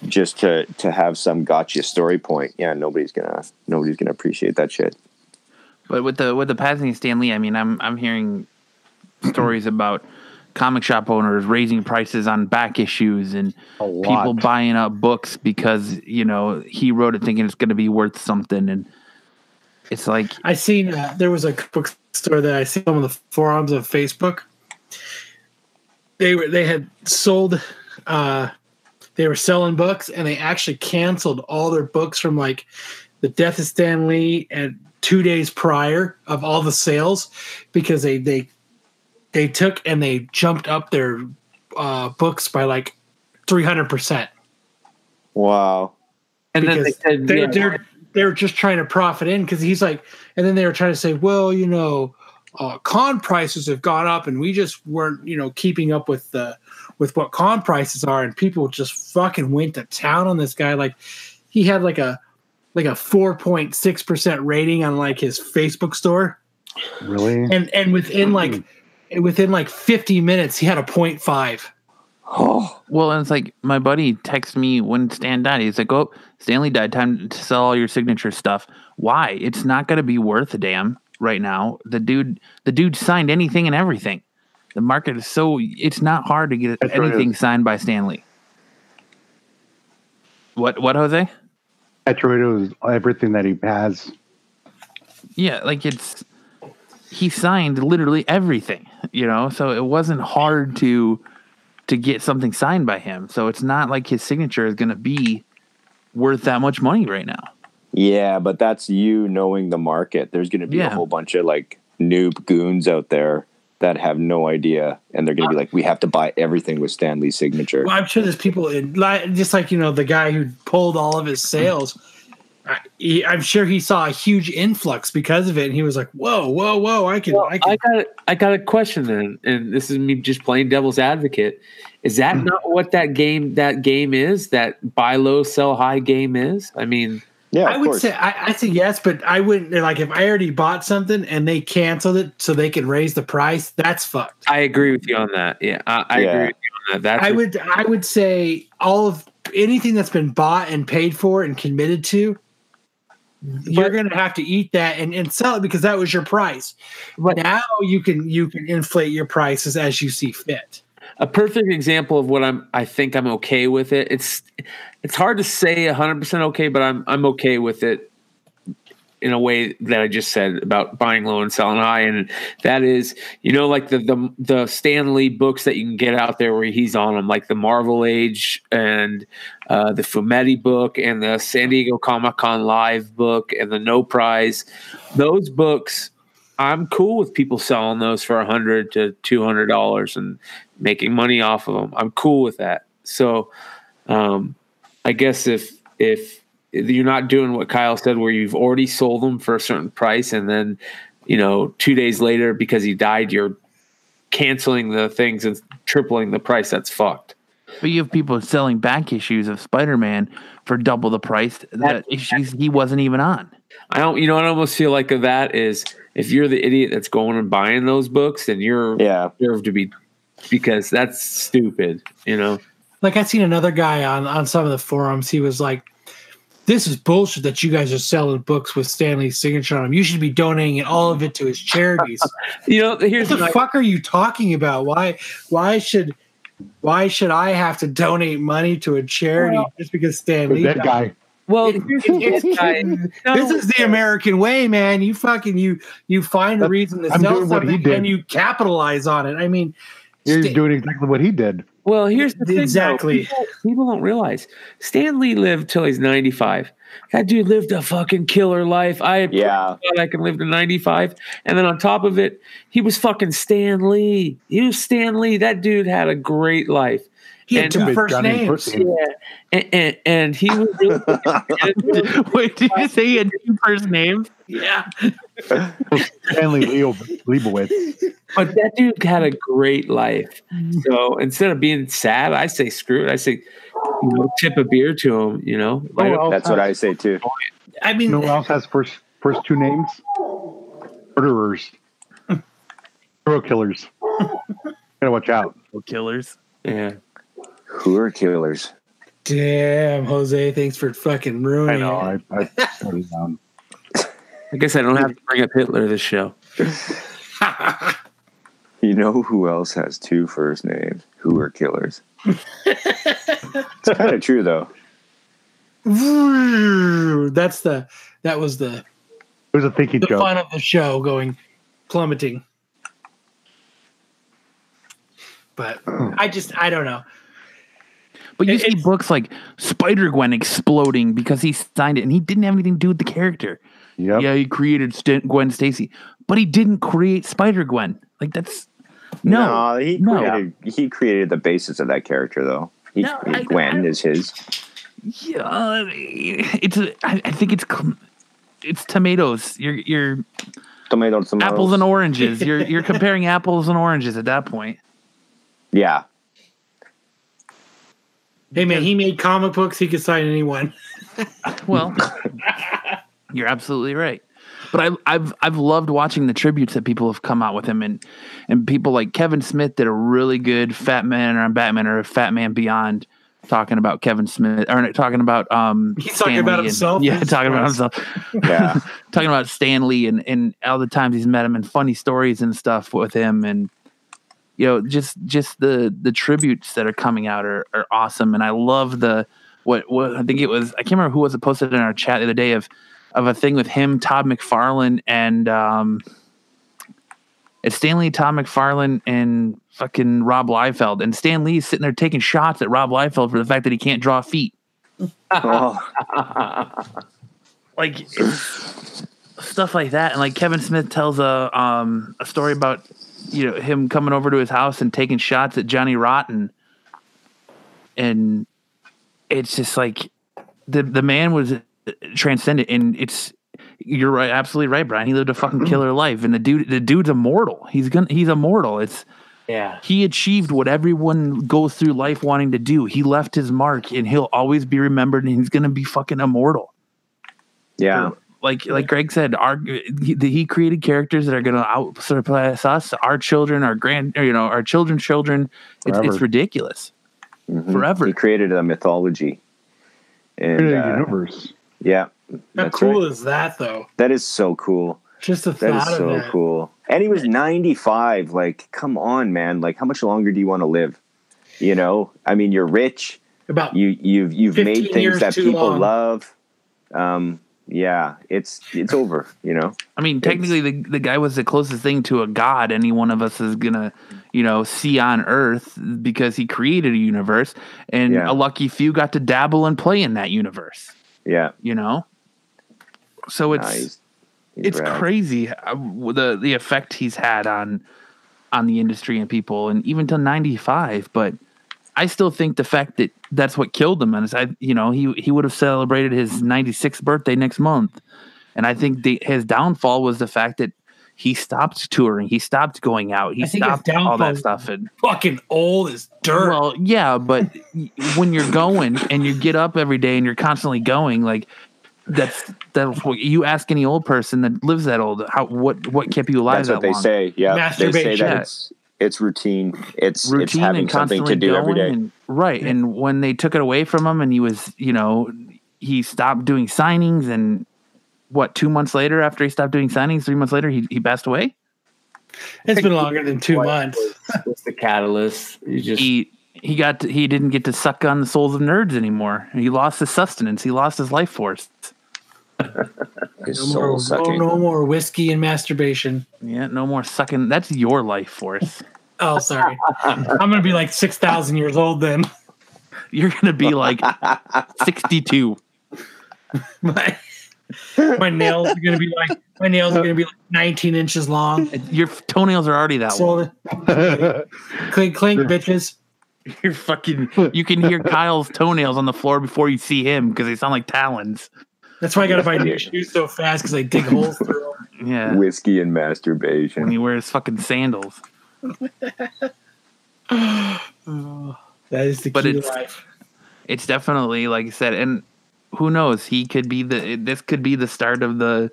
just to to have some gotcha story point, yeah, nobody's gonna nobody's gonna appreciate that shit. But with the with the passing of Stan Lee, I mean, I'm I'm hearing stories about comic shop owners raising prices on back issues and people buying up books because you know he wrote it thinking it's going to be worth something, and it's like I seen uh, there was a bookstore that I seen on the forums of Facebook. They were they had sold, uh, they were selling books, and they actually canceled all their books from like the death of Stan Lee and two days prior of all the sales because they they they took and they jumped up their uh, books by like three hundred percent Wow. And then they said, they're, yeah. they're, they're just trying to profit in because he's like, and then they were trying to say, well, you know, uh, con prices have gone up, and we just weren't, you know, keeping up with the with what con prices are, and people just fucking went to town on this guy. Like, he had like a like a four point six percent rating on like his Facebook store, Really? and and within like within like fifty minutes, he had a 0.5. Oh, Well, and it's like my buddy texted me when Stan died. He's like, "Oh, Stan Lee died. Time to sell all your signature stuff. Why? It's not going to be worth a damn right now. The dude, the dude signed anything and everything. The market is so it's not hard to get That's anything is. signed by Stan Lee. What? What, Jose? Petroid is everything that he has. Yeah, like it's he signed literally everything, you know. So it wasn't hard to to get something signed by him. So it's not like his signature is going to be worth that much money right now. yeah, but that's you knowing the market. There's going to be Yeah. a whole bunch of like noob goons out there that have no idea, and they're going to be like, "We have to buy everything with Stan Lee's signature." Well, I'm sure there's people in, just like you know the guy who pulled all of his sales. I, he, I'm sure he saw a huge influx because of it, and he was like, "Whoa, whoa, whoa! I can, Well, I can." I got I got a question then, and this is me just playing devil's advocate. Is that Hmm. not what that game that game is? That buy low, sell high game is? I mean, Yeah, I of would course. say I, I say yes, but I wouldn't like if I already bought something and they canceled it so they can raise the price. That's fucked. I agree with you on that. Yeah, I, I Yeah. agree with you on that. That's I would I would say all of anything that's been bought and paid for and committed to, you're going to have to eat that and, and sell it because that was your price. But- now you can you can inflate your prices as you see fit. a perfect example of what I'm I think I'm okay with it. It's it's hard to say 100% okay, but I'm I'm okay with it in a way that I just said about buying low and selling high and that is you know like the the the Stan Lee books that you can get out there where he's on them like the Marvel Age and uh, the Fumetti book and the San Diego Comic Con live book and the No Prize those books I'm cool with people selling those for a hundred to two hundred dollars and making money off of them. I'm cool with that. So, um, I guess if if you're not doing what Kyle said, where you've already sold them for a certain price, and then you know two days later because he died, you're canceling the things and tripling the price. That's fucked. But you have people selling back issues of Spider Man for double the price that issues he wasn't even on. I don't. You know, I almost feel like of that is if you're the idiot that's going and buying those books, then you're yeah, deserve to be because that's stupid. You know. Like I seen another guy on on some of the forums. He was like, "This is bullshit that you guys are selling books with Stan Lee's signature on them. You should be donating all of it to his charities." You know, here's what the my- fuck are you talking about? Why why should why should I have to donate money to a charity Well- just because Stan Lee that died? guy. Well, It- it- this guy- no, this is the American way, man. You fucking you you find a reason to I'm sell doing what he something did. and you capitalize on it. I mean, He's Sta- doing exactly what he did. Well, here's the thing. Exactly. People, people don't realize Stan Lee lived till he's 95. That dude lived a fucking killer life. I Yeah. I can live to 95. And then on top of it, he was fucking Stan Lee. He was Stan Lee. That dude had a great life. he had And- two Big first Johnny names. Pussy. Yeah. And, and, and he was really, Wait, did you say he had two first names? Yeah, Stanley Leo Leibowitz. but that dude had a great life. So instead of being sad, I say screw it. I say, you know, tip a beer to him, you know. Oh, light up- that's what I uh, say too. I mean, You know who else has first first two names? Murderers. Serial killers. Gotta watch out. Killers. yeah. Who are killers? damn, Jose, thanks for fucking I ruining know. it. I, I started down. I guess I don't have to bring up Hitler this show. You know who else has two first names? Who are killers? it's kind of true though. That's the that was the It was a thinking the joke. fun of the show going plummeting. But hmm. I just I don't know. But you It- see books like Spider Gwen exploding because he signed it and he didn't have anything to do with the character. Yep. Yeah, he created St- Gwen Stacy, but he didn't create Spider Gwen. Like that's no, he no. created he created the basis of that character though. He, No, I- Gwen I- is his. yeah, it's a, I, I think it's cl- it's tomatoes. You're you're Tomato, tomatoes. apples and oranges. You're you're comparing apples and oranges at that point. Yeah, Hey man, he made comic books. He could sign anyone. Well, you're absolutely right. But I, I've I've loved watching the tributes that people have come out with him, and and people like Kevin Smith did a really good Fat Man on Batman or Fat Man Beyond, talking about Kevin Smith or talking about um. He's talking Stan about and- himself? yeah, talking about himself. yeah. talking about Stan Lee and and all the times he's met him and funny stories and stuff with him and you know just just the the tributes that are coming out are, are awesome and I love the what what I think it was I can't remember who was it posted in our chat the other day of of a thing with him Todd McFarlane and um it's Stan Lee Todd McFarlane and fucking Rob Liefeld. And Stan Lee's sitting there taking shots at Rob Liefeld for the fact that he can't draw feet. Oh, like stuff like that. And like kevin smith tells a um a story about you know him coming over to his house and taking shots at Johnny Rotten, and it's just like the the man was transcendent, and it's you're right, absolutely right, Brian. He lived a fucking killer life, and the dude the dude's immortal. He's gonna he's immortal. It's Yeah. he achieved what everyone goes through life wanting to do. He left his mark, and he'll always be remembered, and he's gonna be fucking immortal Yeah. like like Greg said, our he, he created characters that are going to out surpass us, our children, our grand, or, you know, our children's children. It's, it's Forever. ridiculous. Mhm. Forever. He created a mythology. And Created a uh, universe. Yeah, How cool right. is that, though? That is so cool. Just the That thought is so that. cool. And he was 95. Like, come on, man. Like, how much longer do you want to live? You know, I mean, you're rich. About You you've you've made things that people long. love. Um, yeah, it's it's over. You know. I mean, technically, the the guy was the closest thing to a god any one of us is gonna, you know, see on Earth because he created a universe, and Yeah. a lucky few got to dabble and play in that universe. Yeah. You know, so it's Nah, he's- he's it's rad. crazy uh, the the effect he's had on on the industry and people and even till 95 but i still think the fact that that's what killed him and i you know he he would have celebrated his 96th birthday next month and i think the, his downfall was the fact that he stopped touring he stopped going out he I think stopped all that stuff and fucking old as dirt. well, yeah, but when you're going and you get up every day and you're constantly going, like that's that's what you ask any old person that lives that old. How what what kept you alive That's that what they long? say. Yeah, they say Masturbation. that it's it's routine. It's it's Routine having and something to constantly do every going and- right, and when they took it away from him, and he was, you know, he stopped doing signings, and what two months later, after he stopped doing signings, three months later, he he passed away. it's been longer than two What months. was- was the catalyst? You just He he got to, he didn't get to suck on the souls of nerds anymore. He lost his sustenance. He lost his life force. His No soul more, no, sucking. no more whiskey and masturbation. Yeah, no more sucking. That's your life force. Oh, sorry. I'm gonna be like six thousand years old then. You're gonna be like 62. My, my nails are gonna be like my nails are gonna be like 19 inches long. Your toenails are already that long. So clink clink bitches. You're fucking. You can hear Kyle's toenails on the floor before you see him because they sound like talons. That's why I gotta buy new shoes so fast because I dig holes through them. Yeah, Whiskey and masturbation. when masturbation. he wears fucking sandals. That is the But key to it's- life. It's definitely like I said, and who knows? He could be the. This could be the start of the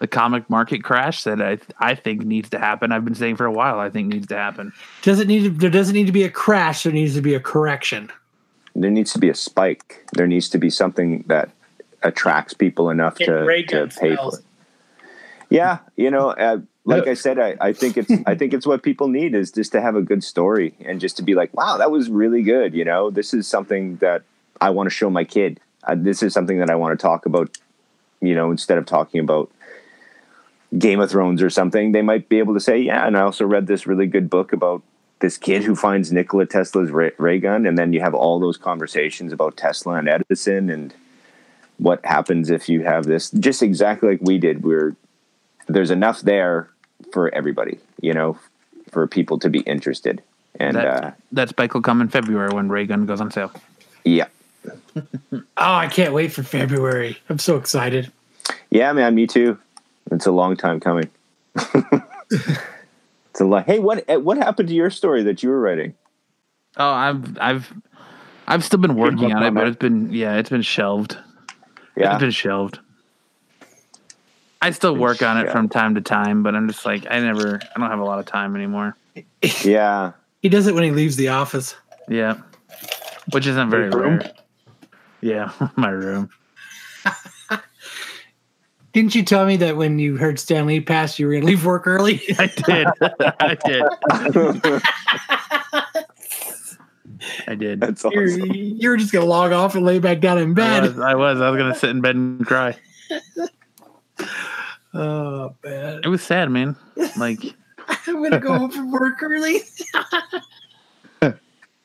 the comic market crash that I I think needs to happen. I've been saying for a while. I think needs to happen. Doesn't need to, there doesn't need to be a crash. There needs to be a correction. There needs to be a spike. There needs to be something that attracts people enough Get to, to gun pay for it. Yeah, you know, uh, like I said, I, I think it's I think it's what people need is just to have a good story and just to be like, wow, that was really good. You know, this is something that I want to show my kid. Uh, this is something that I want to talk about. You know, instead of talking about Game of Thrones or something, they might be able to say, yeah. And I also read this really good book about this kid who finds Nikola Tesla's ray, ray gun, and then you have all those conversations about Tesla and Edison and what happens if you have this. Just exactly like we did. We're there's enough there for everybody, you know, for people to be interested. And That uh, that spike will come in February when Ray Gun goes on sale. yeah, Oh, I can't wait for February. I'm so excited. yeah, man, me too. It's a long time coming. it's a lot. Hey, what eh, what happened to your story that you were writing? Oh, I've I've I've still been working on it, but it's been yeah, it's been shelved. Yeah, It's been shelved. I still work on it from time to time, but I'm just like I never I don't have a lot of time anymore. yeah. He does it when he leaves the office. Yeah. Which isn't very Your rare. Yeah, my room. Didn't you tell me that when you heard Stan Lee pass, you were going to leave work early? I did. I did. I did. That's You're, awesome. you were just going to log off and lay back down in I bed. was, I was. I was gonna sit in bed and cry. Oh, man. It was sad, man. Like I'm going to go home from work early.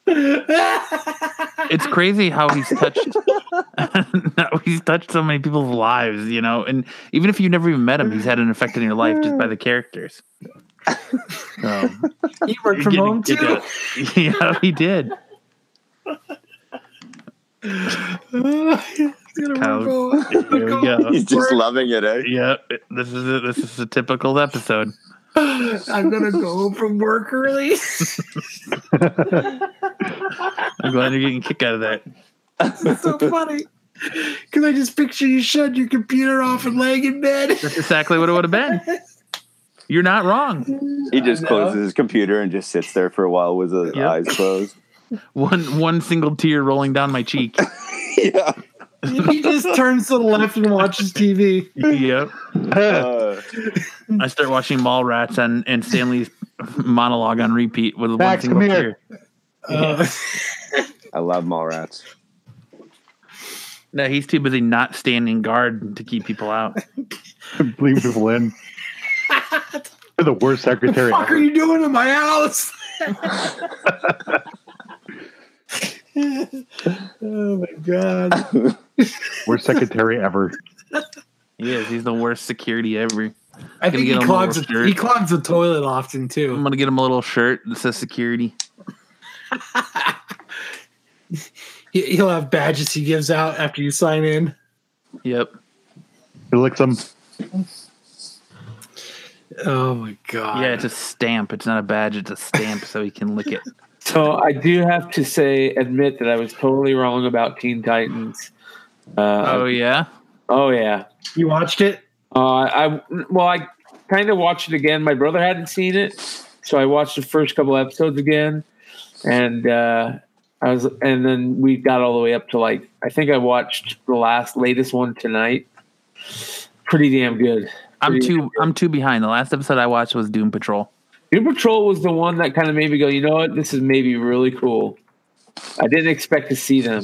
It's crazy how he's touched how he's touched so many people's lives, you know. And even if you never even met him, he's had an effect on your life just by the characters. Um, He worked from get- home get too. that- yeah, he did. He's Kyle, Here we go. He's just loving it, eh? Yep, this is a, this is a typical episode. I'm gonna go from work early. I'm glad you're getting a kick out of that. It's so funny. Because I just picture you shut your computer off and laying in bed. That's exactly what it would have been. You're not wrong. He just closes his computer and just sits there for a while with his Yep. eyes closed. One one single tear rolling down my cheek. yeah. he just turns to the left and watches TV. yep. Uh, I start watching Mallrats and and Stan Lee's monologue on repeat with one Max, single come tear. here. Uh, I love Mallrats. No, he's too busy not standing guard to keep people out. Leave people in. You're the worst secretary fuck are you doing in my house? oh my god. Worst secretary ever. He is. He's the worst security ever. I think get he him a clogs, little he clogs the toilet often too. I'm gonna get him a little shirt that says security. He, he'll have badges he gives out after you sign in. Yep. He licks them. Oh my god. Yeah, it's a stamp. It's not a badge. It's a stamp, so he can lick it. So I do have to say, admit that I was totally wrong about Teen Titans. Uh, Oh yeah. oh yeah. You watched it? Uh, I well, I kind of watched it again. My brother hadn't seen it, so I watched the first couple episodes again, and uh, I was, and then we got all the way up to like I think I watched the last latest one tonight. Pretty damn good. I'm Pretty too. I'm too behind. The last episode I watched was Doom Patrol. Doom Patrol was the one that kind of made me go, you know what, this is maybe really cool. I didn't expect to see them.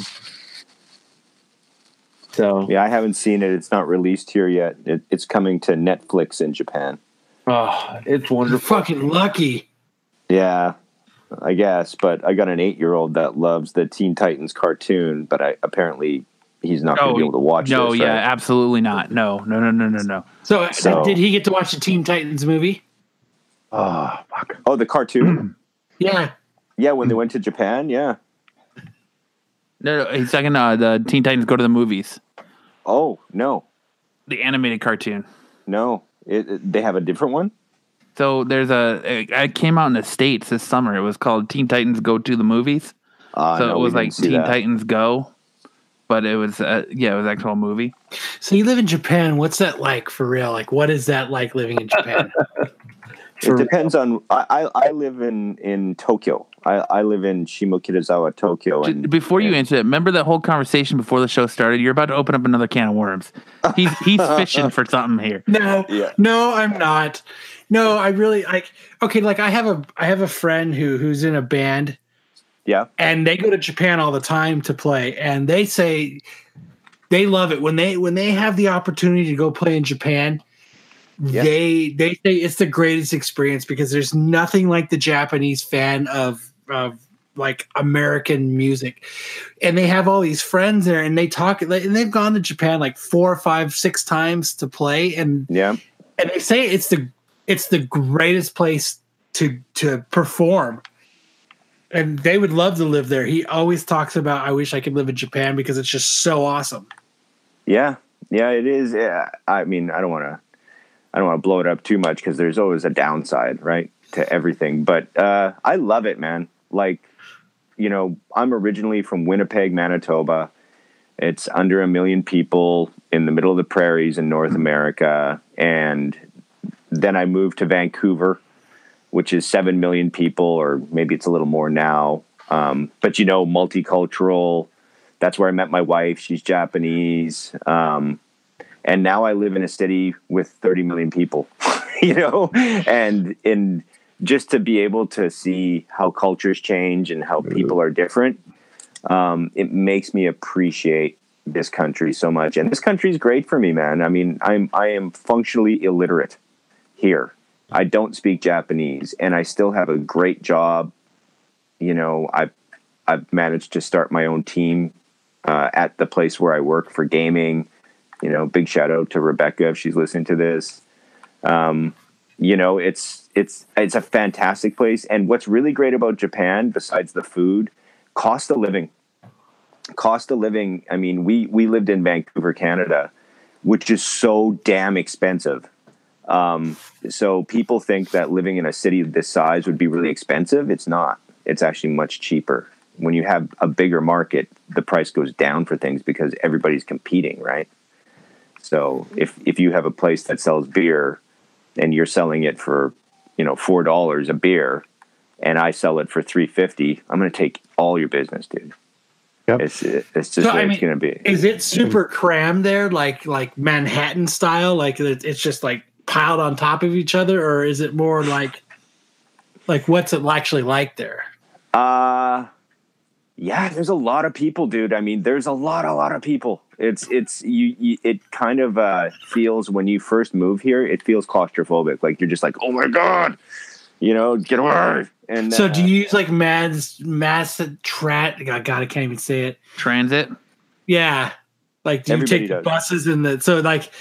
So, Yeah, I haven't seen it. It's not released here yet. It, it's coming to Netflix in Japan. oh, it's You're wonderful. fucking lucky. Yeah, I guess. But I got an eight-year-old that loves the Teen Titans cartoon, but I apparently he's not going to be able to watch. No, this, yeah, right? absolutely not. No, no, no, no, no, no. So, So- did he get to watch the Teen Titans movie? Oh, fuck. Oh, the cartoon. Yeah. yeah, when they went to Japan. Yeah. No, no he's talking. Uh, the Teen Titans Go to the Movies, Oh no, the animated cartoon. no. It, it- they have a different one. So there's a. It it came out in the states this summer. It was called Teen Titans Go to the Movies. Uh, so no, it was like Teen that. Titans Go, but it was uh, yeah, it was an actual movie. So you live in Japan. What's that like for real? Like, what is that like living in Japan? It depends on. I, I, I live in in Tokyo. I, I live in Shimokitazawa, Tokyo. And Before you and- answer it, remember that whole conversation before the show started? You're about to open up another can of worms. He's he's fishing for something here. no, Yeah. no, I'm not. No, I really like. Okay, like I have a I have a friend who who's in a band, yeah, and they go to Japan all the time to play, and they say they love it when they when they have the opportunity to go play in Japan. Yeah. They they say it's the greatest experience because there's nothing like the Japanese fan of of like American music, and they have all these friends there, and they talk, and they've gone to Japan like four, five, six times to play, and yeah. and they say it's the it's the greatest place to to perform and they would love to live there he always talks about i wish i could live in japan because it's just so awesome Yeah, yeah, it is. Yeah, I mean, I don't want to, I don't want to blow it up too much because there's always a downside, right, to everything. But uh, I love it, man. Like, you know, I'm originally from Winnipeg, Manitoba. It's under a million people in the middle of the prairies in North America, and then I moved to Vancouver, which is seven million people, or maybe it's a little more now. Um, but you know, multicultural that's where I met my wife. She's Japanese. Um, and now I live in a city with 30 million people, you know, and in just to be able to see how cultures change and how people are different, um, it makes me appreciate this country so much. And this country is great for me, man. I mean, I'm, I am functionally illiterate here. I don't speak Japanese and I still have a great job. You know, I've, I've managed to start my own team uh, at the place where I work for gaming. You know, big shout out to Rebecca if she's listening to this. Um, you know, it's it's it's a fantastic place. And what's really great about Japan, besides the food, cost of living. Cost of living. I mean, we we lived in Vancouver, Canada, which is so damn expensive. Um, so people think that living in a city this size would be really expensive. It's not. It's actually much cheaper. When you have a bigger market, the price goes down for things because everybody's competing, right? So if if you have a place that sells beer and you're selling it for, you know, four dollars a beer, and I sell it for three fifty, I'm going to take all your business, dude. Yep. It's it's just So, I mean, it's going to be. Is it super crammed there, like like Manhattan style? Like it's just like piled on top of each other, or is it more like like what's it actually like there? Uh yeah, there's a lot of people, dude. I mean, there's a lot, a lot of people. It's it's you. you it kind of uh, feels when you first move here, it feels claustrophobic. Like you're just like, oh my god, you know, get away. And So uh, do you use like mass mass trat? God, God, I can't even say it. Transit. Yeah, like do you Everybody take the does. buses and the so like?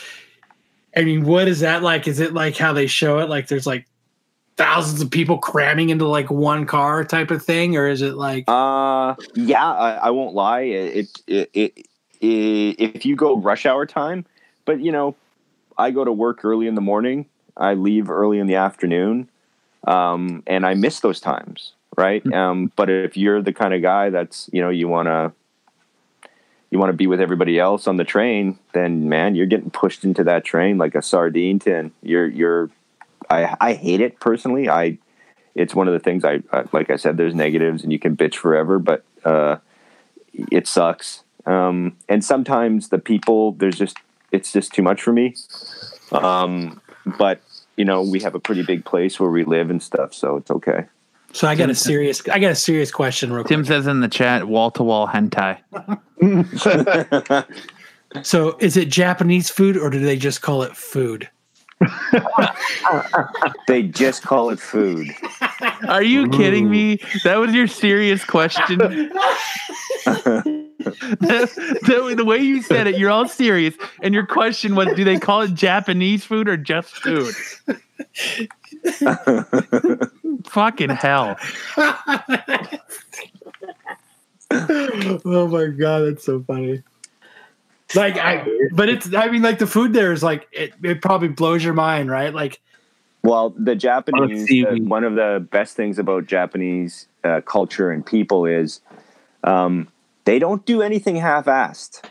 I mean, what is that like? Is it like how they show it? Like there's like thousands of people cramming into like one car type of thing, or is it like? Uh, yeah, I, I won't lie. It, it, it, if you go rush hour time, but you know, I go to work early in the morning. I leave early in the afternoon, um, and I miss those times, right? Um, but if you're the kind of guy that's you know you want to you want to be with everybody else on the train, then man, you're getting pushed into that train like a sardine tin. You're you're I I hate it personally. I it's one of the things I, I like I said there's negatives and you can bitch forever, but uh it sucks. Um and sometimes the people there's just it's just too much for me. Um but you know, we have a pretty big place where we live and stuff, so it's okay. So I got a serious, I got a serious question, real quick. Tim says in the chat, wall to wall hentai. So is it Japanese food or do they just call it food? They just call it food. Are you kidding me? That was your serious question. the, the- the way you said it, you're all serious, and your question was, do they call it Japanese food or just food? Fucking hell! oh my god, that's so funny. Like I, but it's I mean like the food there is like it, it probably blows your mind, right? Like Well, the Japanese, uh, one of the best things about Japanese uh, culture and people is um, they don't do anything half-assed.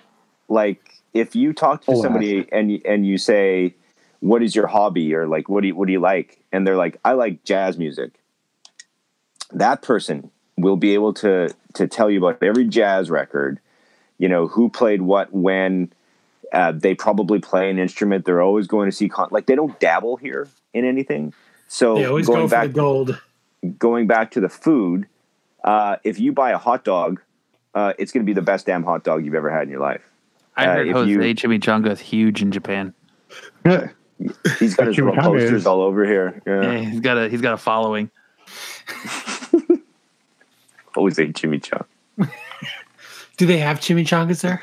Like if you talk to Full somebody and you- and you say, "What is your hobby?" or like, "What do you, what do you like?" and they're like, "I like jazz music." That person will be able to to tell you about every jazz record, you know, who played what when. Uh, they probably play an instrument. They're always going to see con- like they don't dabble here in anything. So they always going go for back the gold. going back to the food, uh, if you buy a hot dog, uh, it's going to be the best damn hot dog you've ever had in your life. I Uh, heard if Jose you- Chimichanga is huge in Japan. He's got his little posters all over here. Yeah. Yeah, he's got a he's got a following. Jose Chimichanga. Do they have chimichangas there?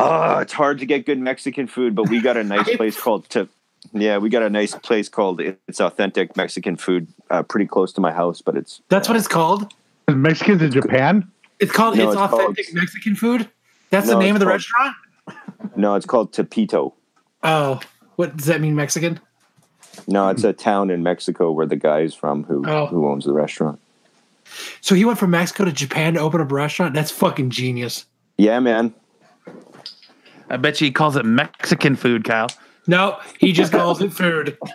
Oh, it's hard to get good Mexican food, but we got a nice place called to. Yeah, we got a nice place called it's authentic Mexican food, uh, pretty close to my house, but it's That's what it's called. Mexicans in Japan? It's called. No, it's, it's called- authentic Mexican food. That's the name of the called- restaurant. no, it's called Tepito. Oh, what does that mean? Mexican? No, it's a town in Mexico where the guy is from who Oh. who owns the restaurant. So he went from Mexico to Japan to open up a restaurant. That's fucking genius. Yeah, man. I bet you he calls it Mexican food, Kyle. No, he just calls it food.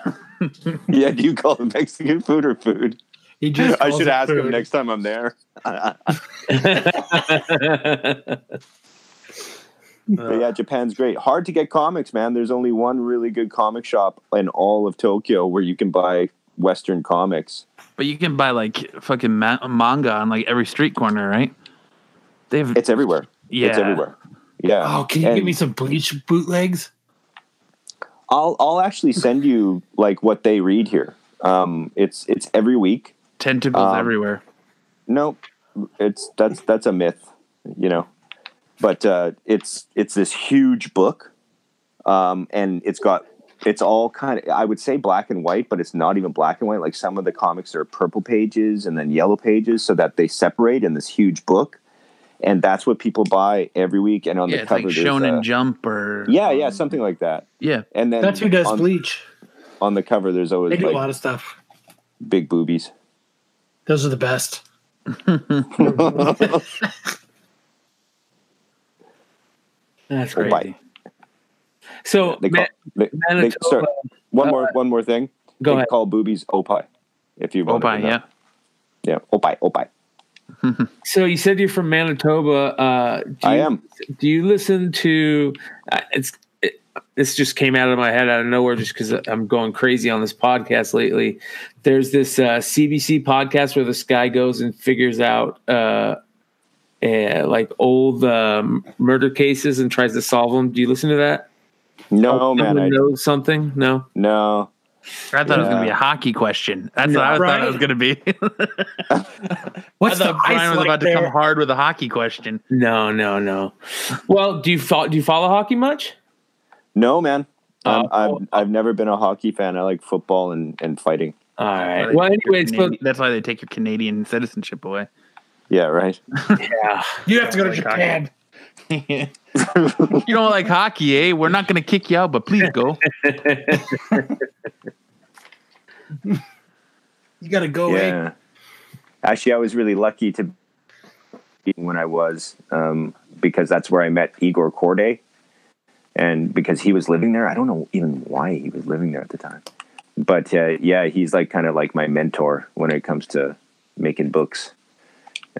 Yeah, do you call it Mexican food or food? He just. I should it ask him next time I'm there. But yeah, Japan's great. Hard to get comics, man. There's only one really good comic shop in all of Tokyo where you can buy Western comics. But you can buy like fucking ma- manga on like every street corner, right? They've It's everywhere. yeah. It's everywhere. Yeah. Oh, can you And give me some bleach bootlegs? I'll I'll actually send you like what they read here. Um, it's it's every week. Tentacles Um, everywhere. No, it's that's that's a myth, you know. But uh, it's it's this huge book, um, and it's got it's all kind of I would say black and white, but it's not even black and white. Like some of the comics are purple pages and then yellow pages, so that they separate in this huge book, and that's what people buy every week. And on Yeah, the it's cover, like there's Shonen a- Jump or yeah, yeah, something like that. yeah. And then That's who does on, Bleach. on the cover. There's always They always do a lot of stuff. big boobies. Those are the best. That's Oh, crazy. bye. So They call Ma- they, they, sorry, one uh, more one more thing. Go they ahead. call boobies opie. If you want Opie, yeah. yeah, opie, opie. So you said you're from Manitoba. Uh, do I you- am. Do you listen to? Uh, it's it, this just came out of my head out of nowhere just because I'm going crazy on this podcast lately. There's this uh, CBC podcast where this guy goes and figures out uh, uh, like old um, murder cases and tries to solve them. Do you listen to that? No, man, Someone I knows something. No. no. I thought it was going to be a hockey question. That's what I Right. thought it was going to be. What's I the thought Brian was like about to come hard with a hockey question. No, no, no. Well, do you follow, do you follow hockey much? No, man. Um, Uh, I've I've never been a hockey fan. I like football and, and fighting. All That's why they Well, take your anyways, so, Canadian- that's why they take your Canadian citizenship away. Yeah, right. yeah. You have to go to Like Japan. you don't like hockey, eh? We're not going to kick you out, but please go. You got to go away. Yeah. Actually, I was really lucky to be when I was um, because that's where I met Igor Kordey, and because he was living there, I don't know even why he was living there at the time, but uh, yeah, he's like kind of like my mentor when it comes to making books.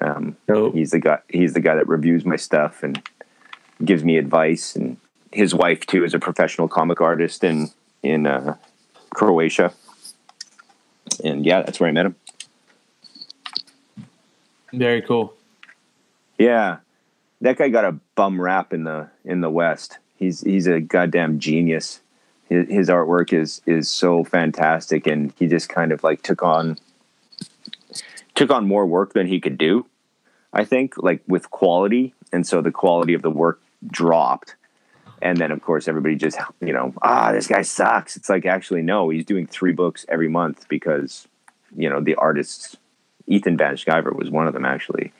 Um, he's the guy. He's the guy that reviews my stuff and gives me advice. And his wife too is a professional comic artist in in uh, Croatia. And yeah, that's where I met him. Very cool. Yeah, that guy got a bum rap in the in the West. He's he's a goddamn genius. His, his artwork is is so fantastic, and he just kind of like took on took on more work than he could do. I think like with quality, and so the quality of the work dropped. And then of course everybody just you know ah this guy sucks. It's like actually no, he's doing three books every month because you know the artists. Ethan Van Sciver was one of them actually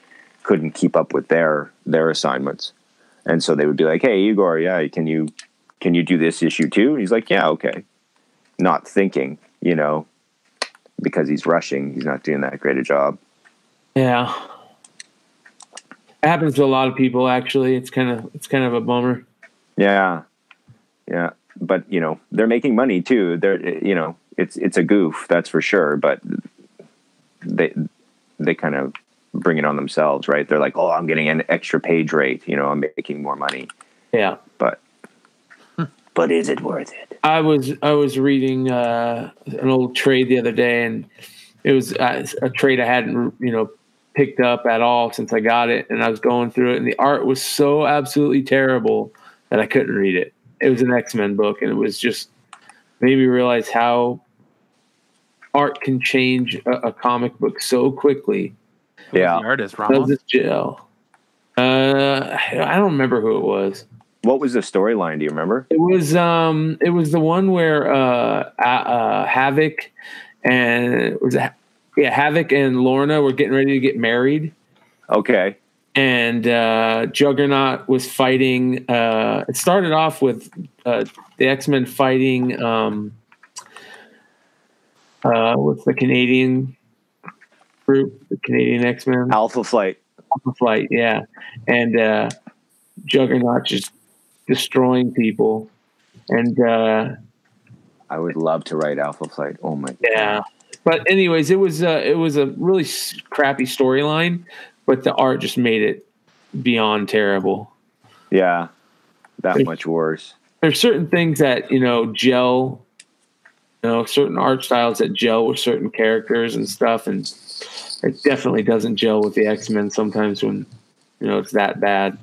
couldn't keep up with their their assignments and so they would be like hey igor yeah can you can you do this issue too and he's like yeah okay not thinking you know because he's rushing he's not doing that great a job Yeah. It happens to a lot of people actually. It's kind of it's kind of a bummer. yeah yeah but you know they're making money too they're you know it's it's a goof that's for sure but they they kind of bring it on themselves right they're like oh i'm getting an extra page rate you know i'm making more money Yeah. but but is it worth it I was I was reading uh, an old trade the other day, and it was uh, a trade I hadn't you know picked up at all since I got it, and I was going through it, and the art was so absolutely terrible that I couldn't read it. It was an X Men book, and it was just made me realize how art can change a, a comic book so quickly. yeah The artist, Does Ramos. it gel? Uh, I don't remember who it was. What was the storyline? Do you remember? It was um it was the one where uh, uh, uh Havoc and was it, yeah Havoc and Lorna were getting ready to get married Okay. and uh Juggernaut was fighting uh it started off with uh the X-Men fighting um uh what's the Canadian group the Canadian X-Men Alpha Flight. Alpha Flight, yeah. And uh, Juggernaut just destroying people. And uh, I would love to write Alpha Flight. Oh my. God. Yeah. But anyways, it was uh, it was a really crappy storyline, but the art just made it beyond terrible. Yeah. That much worse. There's certain things that you know gel, you know, certain art styles that gel with certain characters and stuff, and it definitely doesn't gel with the X Men sometimes when you know it's that bad.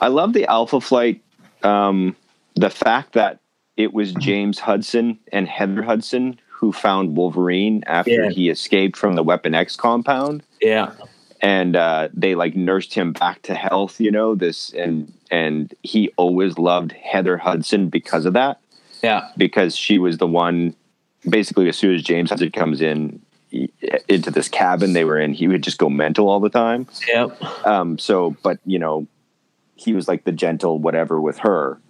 I love the Alpha Flight. Um, the fact that it was James Hudson and Heather Hudson who found Wolverine after Yeah. he escaped from the Weapon X compound. Yeah, and uh, they like nursed him back to health you know this and and he always loved heather hudson because of that Yeah. because she was the one. Basically, as soon as James Hudson comes in he- into this cabin they were in, he would just go mental all the time. Yep. Um, so, but you know, he was like the gentle whatever with her,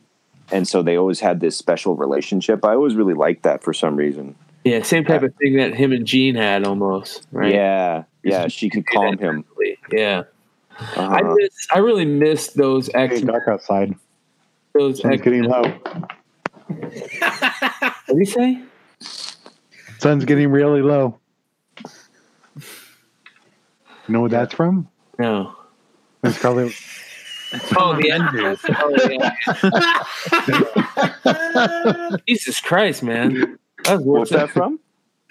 and so they always had this special relationship. I always really liked that for some reason. Yeah. Same type of thing that him and Jean had almost. Right. Yeah, yeah, she could calm him. Yeah. I Uh-huh. miss, I really miss those X dark outside. those Sun's X. getting low. What do you say? Sun's getting really low. You know what that's from? No. It's probably Oh, the Avengers. Oh, yeah. Jesus Christ, man. That What's that from?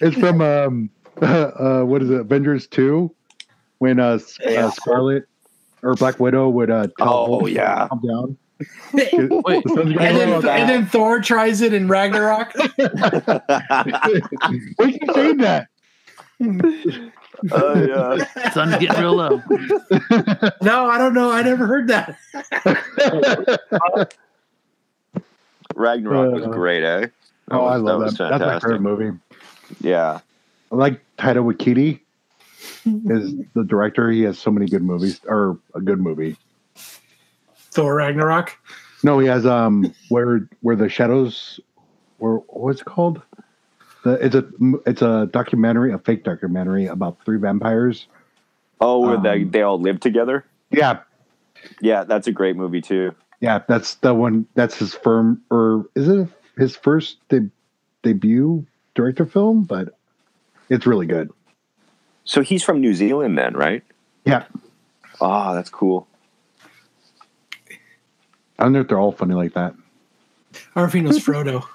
it's from um uh, what is it Avengers two when uh, S- uh Scarlet or Black Widow would uh tell Oh, yeah. calm down. Wait. The and, then, and then Thor tries it in Ragnarok. Why you keep saying that? Oh yeah. Sun's getting real low. no, I don't know. I never heard that. Ragnarok was Uh, great, eh? That oh, I love that. was That's my fantastic. favorite movie. Yeah. I like Taika Waititi. Is the director? He has so many good movies, or a good movie. Thor Ragnarok. No, he has um where where the shadows, or what's it called? The, it's a it's a documentary, a fake documentary about three vampires. Oh, where they Um, they all live together. Yeah, Yeah, that's a great movie too. yeah, that's the one. That's his firm, or is it his first de- debut director film? But it's really good. So he's from New Zealand, then, right? Yeah, Oh, that's cool. I don't know if they're all funny like that. Arfino's Frodo.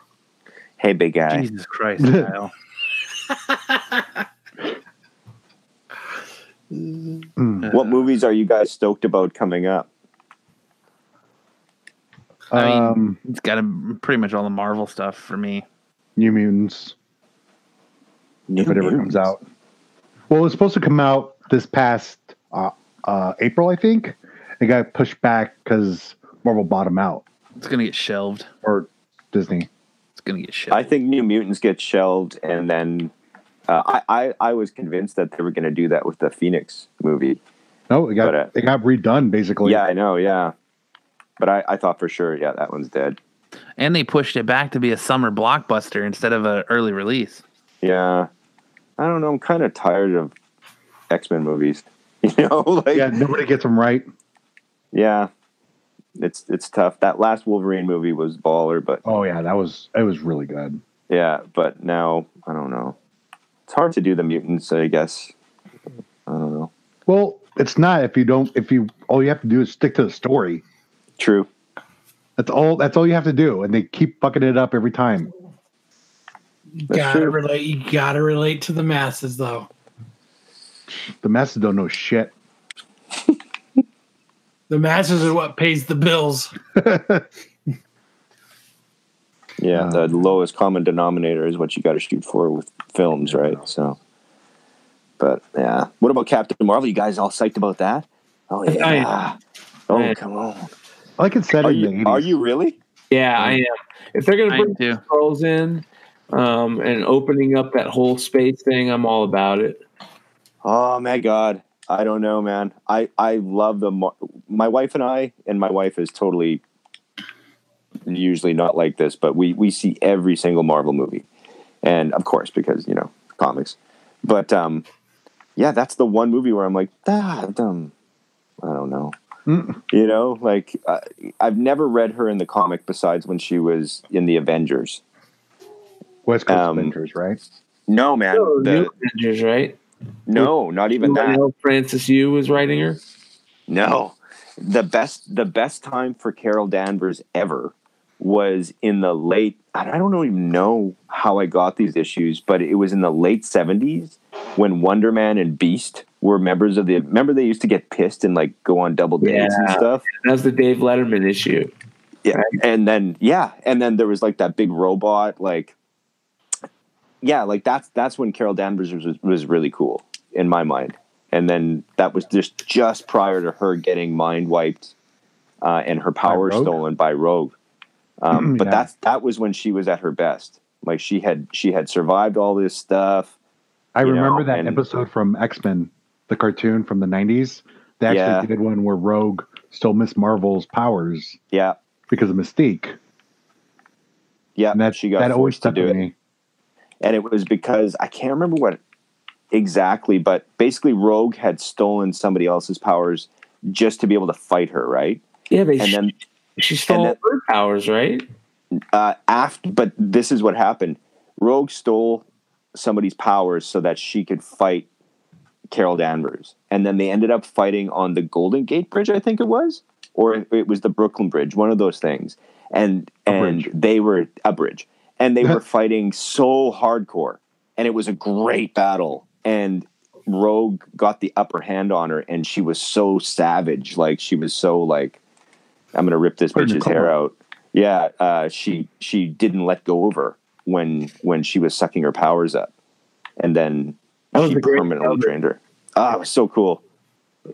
Hey, big guy. Jesus Christ, Kyle. Mm. What movies are you guys stoked about coming up? I mean- um, It's got a, pretty much all the Marvel stuff for me. New Mutants. if it ever comes out. Well, it was supposed to come out this past uh, uh, April, I think. It got pushed back because Marvel bought them out, It's gonna get shelved. or Disney. It's gonna get shelved. I think New Mutants gets shelved, and then uh, I, I I was convinced that they were going to do that with the Phoenix movie. No, it got But, uh, it got redone basically. Yeah, I know. Yeah, but I, I thought for sure, yeah, that one's dead. and they pushed it back to be a summer blockbuster instead of an early release. Yeah, I don't know. I'm kind of tired of X Men movies. You know, like yeah. Nobody gets them right. yeah, it's it's tough. That last Wolverine movie was baller, but Oh yeah, that was it was really good. yeah, but now I don't know. It's hard to do the mutants, I guess. I don't know. Well, it's not if you don't if you all you have to do is stick to the story. True. That's all. That's all you have to do, and they keep fucking it up every time. You That's gotta true. relate. You gotta relate to the masses, though. The masses don't know shit. The masses are what pays the bills. Yeah, Uh, the lowest common denominator is what you got to shoot for with films, right? So, but yeah, what about Captain Marvel? You guys all psyched about that? Oh yeah! Oh Yeah. come on! Like it said Are you are you really? Yeah, I am. If they're gonna I bring do. scrolls in um, and opening up that whole space thing, I'm all about it. Oh my god! I don't know, man. I I love the Mar- my wife and I, and my wife is totally usually not like this, but we we see every single Marvel movie, and of course because you know comics, but um, yeah, that's the one movie where I'm like, ah, um, I don't know. Mm. You know, like uh, I've never read her in the comic besides when she was in the Avengers. West Coast um, Avengers, right? No, man. Oh, the- New Avengers, right? No, not even that. Francis Yu was writing her. No, the best the best time for Carol Danvers ever was in the late. I don't even know how I got these issues, but it was in the late seventies when Wonder Man and Beast were members of the. Remember they used to get pissed and like go on double dates and stuff. That was the Dave Letterman issue. Yeah, and then yeah, and then there was like that big robot like. Yeah, like that's that's when Carol Danvers was was really cool in my mind, and then that was just just prior to her getting mind wiped, uh, and her power stolen by Rogue. Um, but Yeah. that's that was when she was at her best. Like she had she had survived all this stuff. I remember know, that and- episode from X Men, the cartoon from the '90s. They actually Yeah. did one where Rogue stole Miss Marvel's powers Yeah, because of Mystique, yeah. and that she got that always forced to stuck do with it. me. And it was because I can't remember what exactly, but basically Rogue had stolen somebody else's powers just to be able to fight her, right? Yeah, they And then she stole and her powers, right? uh, after, but this is what happened. Rogue stole somebody's powers so that she could fight Carol Danvers, and then they ended up fighting on the Golden Gate Bridge, I think it was, or it was the Brooklyn Bridge, one of those things. And A and bridge. they were a bridge, and they were fighting so hardcore, and it was a great battle. And Rogue got the upper hand on her, and she was so savage, like she was so like, I'm gonna rip this Put bitch's the hair out. Yeah, uh, she she didn't let go of her when when she was sucking her powers up, and then she permanently episode. drained her. Ah, it was so cool.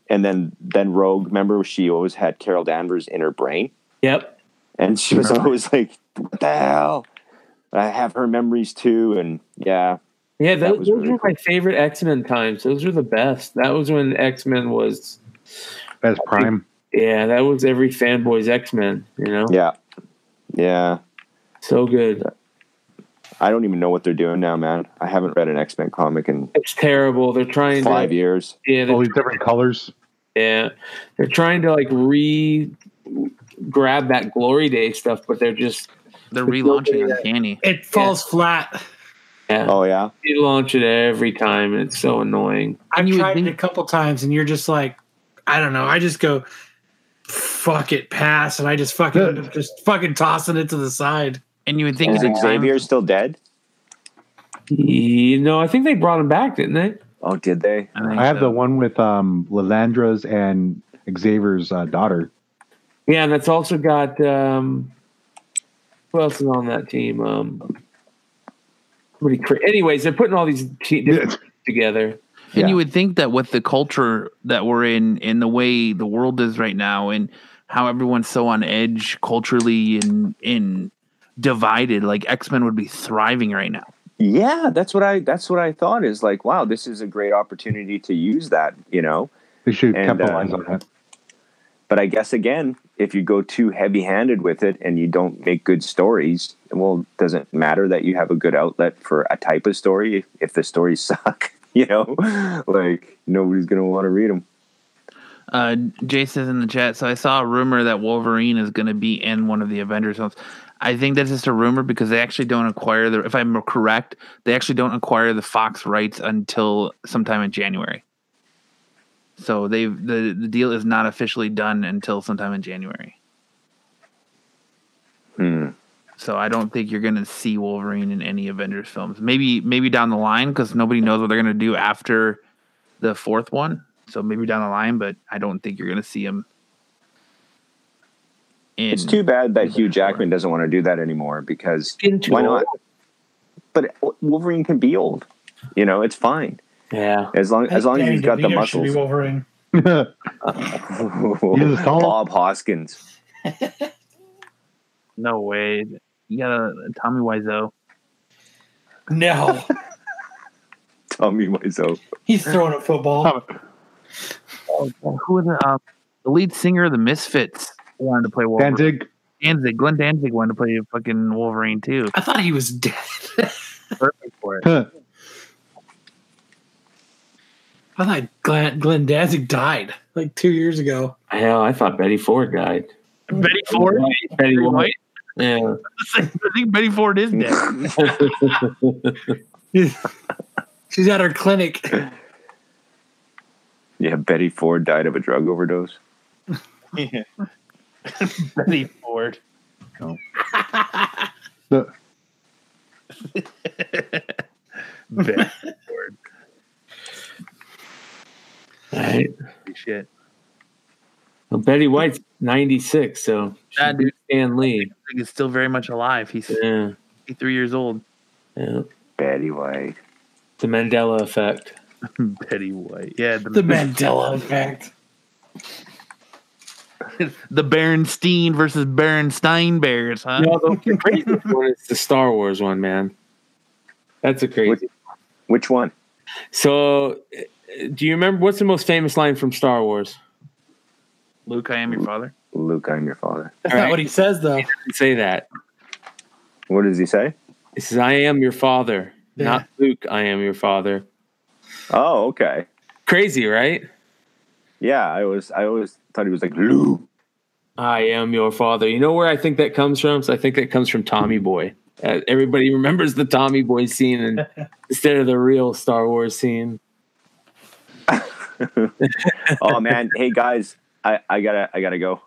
And then then Rogue, remember she always had Carol Danvers in her brain, Yep. and she was always like, "What the hell?" I have her memories too, and yeah, Yeah, those, those really were my favorite X Men times. Those were the best. That was when X Men was. As Prime, Yeah, that was every fanboy's X Men. You know, yeah, yeah. so good. I don't even know what they're doing now, man. I haven't read an X Men comic in It's terrible. They're trying five to. years. Yeah, all these different colors. yeah, they're trying to like re grab that Glory Day stuff, but they're just They're relaunching Uncanny. It falls flat. yeah. Oh yeah, They launch it every time, and it's so annoying. I've you tried think- it a couple times, and you're just like, I don't know. I just go, fuck it, pass, and I just fucking end just fucking tossing it to the side. And you would think is at time- Xavier still dead? You know, I think they brought him back, didn't they? Oh, did they? I, I have so. the one with um Lilandra's and Xavier's uh, daughter. Yeah, and that's also got um, who else is on that team? Um, somebody cra- anyways, they're putting all these te- different teams together. And Yeah. you would think that with the culture that we're in, in the way the world is right now, and how everyone's so on edge culturally and in divided, like X Men would be thriving right now. Yeah, that's what I that's what I thought is like, wow, this is a great opportunity to use that, you know. They should And, capitalize uh, on that. But I guess again, if you go too heavy-handed with it and you don't make good stories, well, doesn't matter that you have a good outlet for a type of story if, the stories suck? You know, like nobody's gonna want to read them. Uh, Jay says in the chat, so I saw a rumor that Wolverine is going to be in one of the Avengers films. I think that's just a rumor because they actually don't acquire the. If I'm correct, they actually don't acquire the Fox rights until sometime in January. So they have the the deal is not officially done until sometime in January. Hmm. So I don't think you're going to see Wolverine in any Avengers films. Maybe maybe down the line because nobody knows what they're going to do after the fourth one. So maybe down the line, but I don't think you're going to see him. In, It's too bad that Hugh Avengers Jackman doesn't want to do that anymore because Getting too why not? But Wolverine can be old. You know, it's fine Yeah, as long as long as he's got the DeVito should be muscles. Wolverine. He's tall. Bob Hoskins. No way. You got to Tommy Wiseau. No, Tommy Wiseau. he's throwing a football. Who was it? Uh, the lead singer of the Misfits wanted to play Wolverine. Danzig. Danzig. Glenn Danzig wanted to play fucking Wolverine too. I thought he was dead. Perfect for it. Huh. I thought Glenn, Glenn Danzig died like two years ago. hell, I thought Betty Ford died. Betty Ford. Betty Betty White. White. Yeah, I think Betty Ford is dead. She's at her clinic. Yeah, Betty Ford died of a drug overdose. Betty Ford. The- Betty Ford. All right. Shit. Well, Betty White's ninety six, so she Yeah, dude. Stan Lee. I think he's still very much alive. He's Yeah, 53 years old. yeah. Betty White. The Mandela effect. Betty White. Yeah. The Mandela effect. the Berenstain versus Berenstein Bears, huh? No, the the craziest one is the Star Wars one, man. That's a crazy. Which one? So, do you remember what's the most famous line from Star Wars? Luke, I am your father. Luke, I'm your father. That's All not what he says though. Say that. What does he say? He says, "I am your father, Yeah. not Luke. I am your father." Oh, okay. Crazy, right? Yeah, I was. I always thought he was like Luke. I am your father. You know where I think that comes from? So I think that comes from Tommy Boy. Uh, everybody remembers the Tommy Boy scene and instead of the real Star Wars scene. Oh man, hey guys, I, I gotta I gotta go.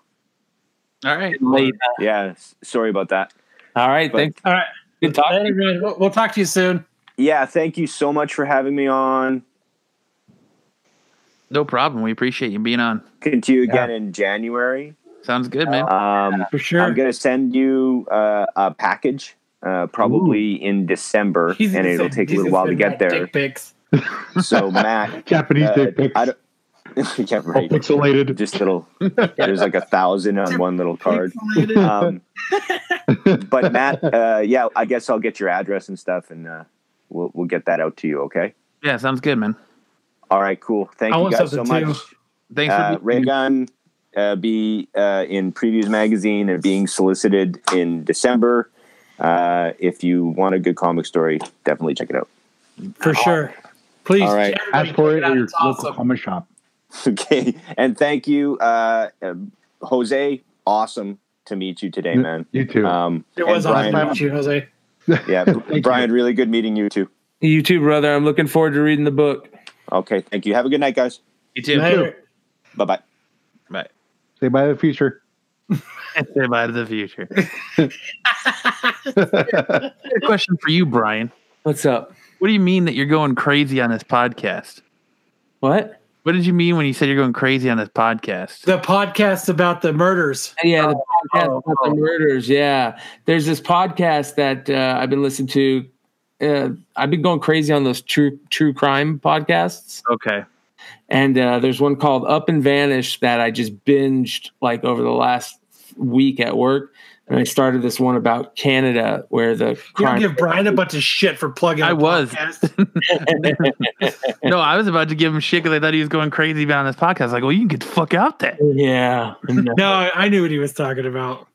All right. Late. Yeah, sorry about that. All right, But- thanks. All right. Good talk. Later, man. We'll, we'll talk to you soon. Yeah, thank you so much for having me on. No problem. We appreciate you being on. Continue again in January. Sounds good, man. Um, For sure. I'm gonna send you uh, a package, uh, probably in December, He's and it'll send- take a little while to get there. dick pics. So Matt, Japanese uh, dick pics. I don't. yeah, All right. pixelated. Just little. There's like a thousand on one little card. Um, but Matt, uh, yeah, I guess I'll get your address and stuff, and uh, we'll we'll get that out to you. Okay. yeah, sounds good, man. All right. Cool. Thank I you guys so something much. too. Thanks Uh, for being Raygun uh, be uh, in Previews Magazine and being solicited in December. Uh, if you want a good comic story, definitely check it out. For sure. Please. All right. everybody Ask for it out. at your It's local awesome. comic shop. Okay, and thank you, uh, uh, Jose. Awesome to meet you today, man. You too. Um, It was and awesome Brian, to meet you, Jose. yeah, Brian. Really good meeting you too. You too, brother. I'm looking forward to reading the book. Okay, thank you. Have a good night, guys. You too. Later. Bye bye. Bye. Say bye to the future. Say bye to the future. A question for you, Brian. What's up? What do you mean that you're going crazy on this podcast? What? What did you mean when you said you're going crazy on this podcast? The podcast about the murders. Yeah, the podcast oh, about oh. the murders. Yeah, there's this podcast that uh, I've been listening to. Uh, I've been going crazy on those true true crime podcasts, Okay. and uh, there's one called Up and Vanish that I just binged like over the last week at work. And I started this one about Canada, where the You give Brian a bunch of shit for plugging. I a was. No, I was about to give him shit because I thought he was going crazy about this podcast. Like, well, you can get the fuck out there. yeah, no, No, I knew what he was talking about.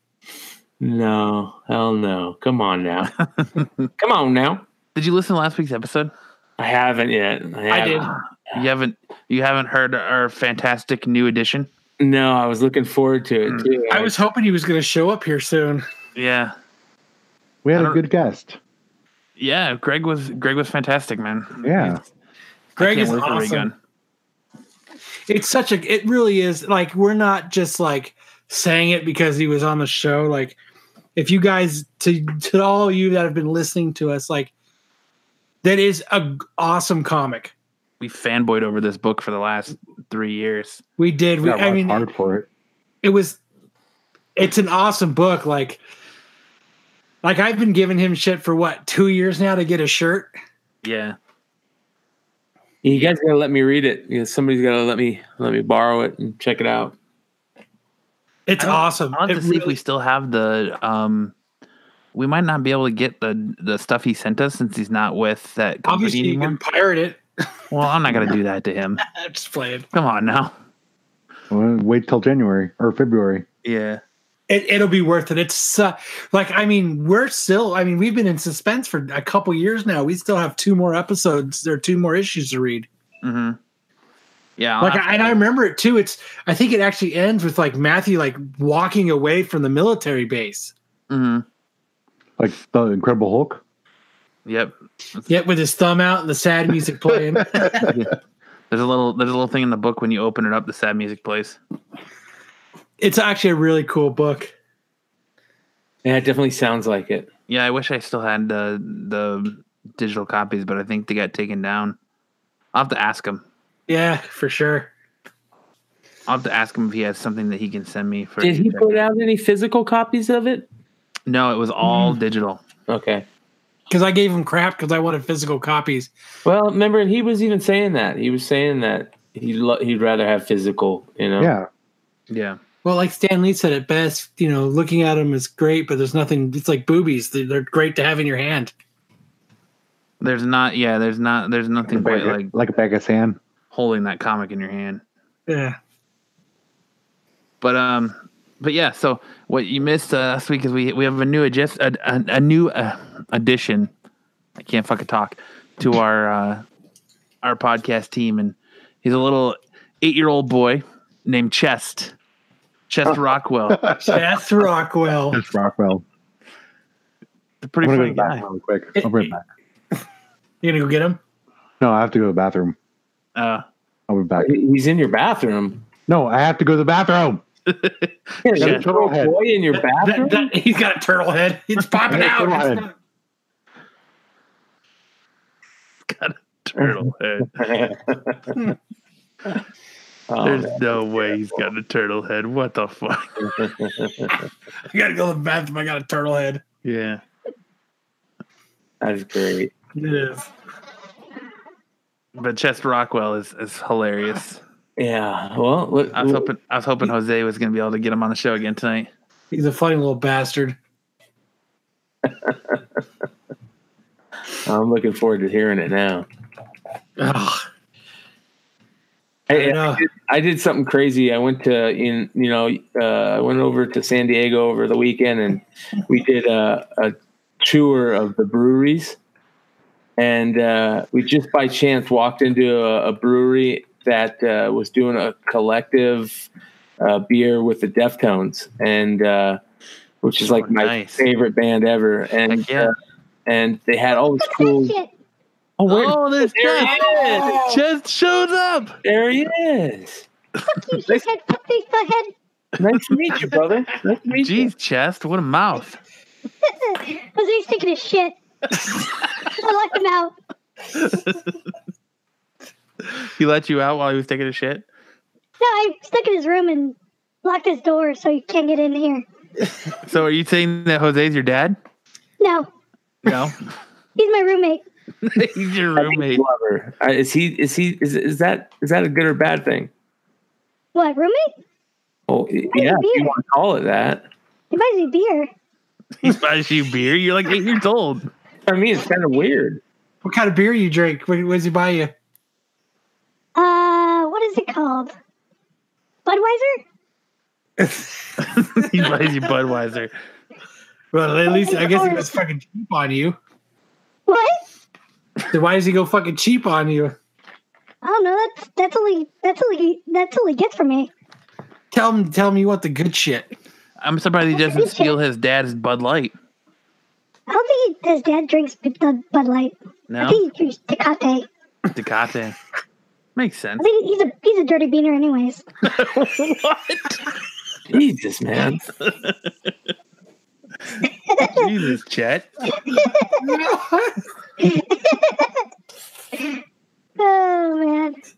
no, hell no. Come on now, come on now. Did you listen to last week's episode? I haven't yet. I, I did. You haven't. You haven't heard our fantastic new edition. No, I was looking forward to it hmm. too. I was hoping he was going to show up here soon. Yeah, We had a good guest. yeah. Greg was Greg was fantastic, man. Yeah. Greg is wait for Ray awesome. It's such a. It really is. Like we're not just like saying it because he was on the show. Like if you guys to to all you that have been listening to us, like that is a g- awesome comic. We fanboyed over this book for the last three years. We did. We, Got I mean, hard for it. it was it's an awesome book like like i've been giving him shit for what two years now to get a shirt Yeah, You guys gotta let me read it. You know, somebody's gotta let me let me borrow it and check it out. it's I awesome I'll have It to see if we still have the. um We might not be able to get the the stuff he sent us since he's not with that company obviously you anymore. can pirate it Well, I'm not gonna do that to him. i'm just playing Come on now. Well, wait till January or February. Yeah. it, it'll be worth it it's uh, like i mean we're still i mean we've been in suspense for a couple years now we still have two more episodes there are two more issues to read Mm-hmm. Yeah. Like I, and i remember it too it's i think it actually ends with like matthew like walking away from the military base to- mhm. Like the Incredible Hulk. Yep. Yet with his thumb out and the sad music playing There's a little there's a little thing in the book when you open it up, the sad music plays. it's actually a really cool book Yeah, it definitely sounds like it. Yeah, I wish I still had the the digital copies, but I think they got taken down. I'll have to ask him. Yeah, for sure. I'll have to ask him if he has something that he can send me for. Did he put out any physical copies of it? No, it was all hmm. digital. Okay. Because I gave him crap because I wanted physical copies. Well, remember he was even saying that. He was saying that he lo- he'd rather have physical, you know. Yeah. Yeah. Well, like Stan Lee said it best, you know, looking at them is great, but there's nothing. It's like boobies; they're, they're great to have in your hand. There's not, yeah, there's not, there's nothing quite Like, like like a bag of sand. holding that comic in your hand. Yeah. But um, but yeah. So what you missed uh, last week is we we have a new adjust a, a, a new uh, addition. I can't fucking talk to our uh, our podcast team, and he's a little eight year old boy named Chest Chest Rockwell. Chest Rockwell. That's Rockwell. A pretty I'm funny go to the guy. bathroom really quick. I'll be right back. You gonna go get him? No, I have to go to the bathroom. Uh, I'll be back. He's in your bathroom. No, I have to go to the bathroom. Yeah, Yeah, a turtle head. boy in your bathroom. That- that- he's got a turtle head. It's popping out. turtle It's not- got a turtle head. Oh, There's man. no way he's got a turtle head. What the fuck? I gotta go to the bathroom. I got a turtle head. Yeah. That's great. It is. But Chest Rockwell is, is hilarious. Yeah. Well, look, I was hoping I was hoping Jose was gonna be able to get him on the show again tonight. He's a funny little bastard. I'm looking forward to hearing it now. Ugh. I, I know. I, did, I did something crazy. I went to in you know uh, I went over to San Diego over the weekend and we did a, a tour of the breweries, and uh, we just by chance walked into a, a brewery that uh, was doing a collective uh, beer with the Deftones, and uh, which is like Oh, my nice. favorite band ever, and yeah. uh, and they had all this cool. Oh, where, Oh, there's there he Chest! is! Chest showed up. There he is. Fuck you, shithead. Fuck this butthead. Nice to meet you, brother. Nice to meet you. Jeez, Chest, what a mouth. Jose's taking a shit. I locked him out. He let you out while he was taking a shit. No, I stuck in his room and locked his door so he can't get in here. So are you saying that Jose's your dad? No, No. he's my roommate. He's your roommate. Lover. Uh, is he? Is he? Is, is that? Is that a good or bad thing? What, roommate? Oh, yeah. If you want to call it that. He buys me beer. He buys you beer. You're like eight years old. I mean, it's kind of weird. What kind of beer you drink? What, what does he buy you? What is it called? Budweiser? he buys you Budweiser. Well, at least I guess he was fucking cheap on you. What? Then why does he go fucking cheap on you? I don't know. That's that's only that's only that's all he gets from me. Tell him, tell him you want the good shit. I'm surprised he doesn't steal his dad's Bud Light. I don't think he, his dad drinks Bud, Bud Light. I No, think he drinks Tecate. Tecate. Makes I sense. think he's a he's a dirty beaner, anyways. What? Jesus, man. Jesus, Chet. Oh man. So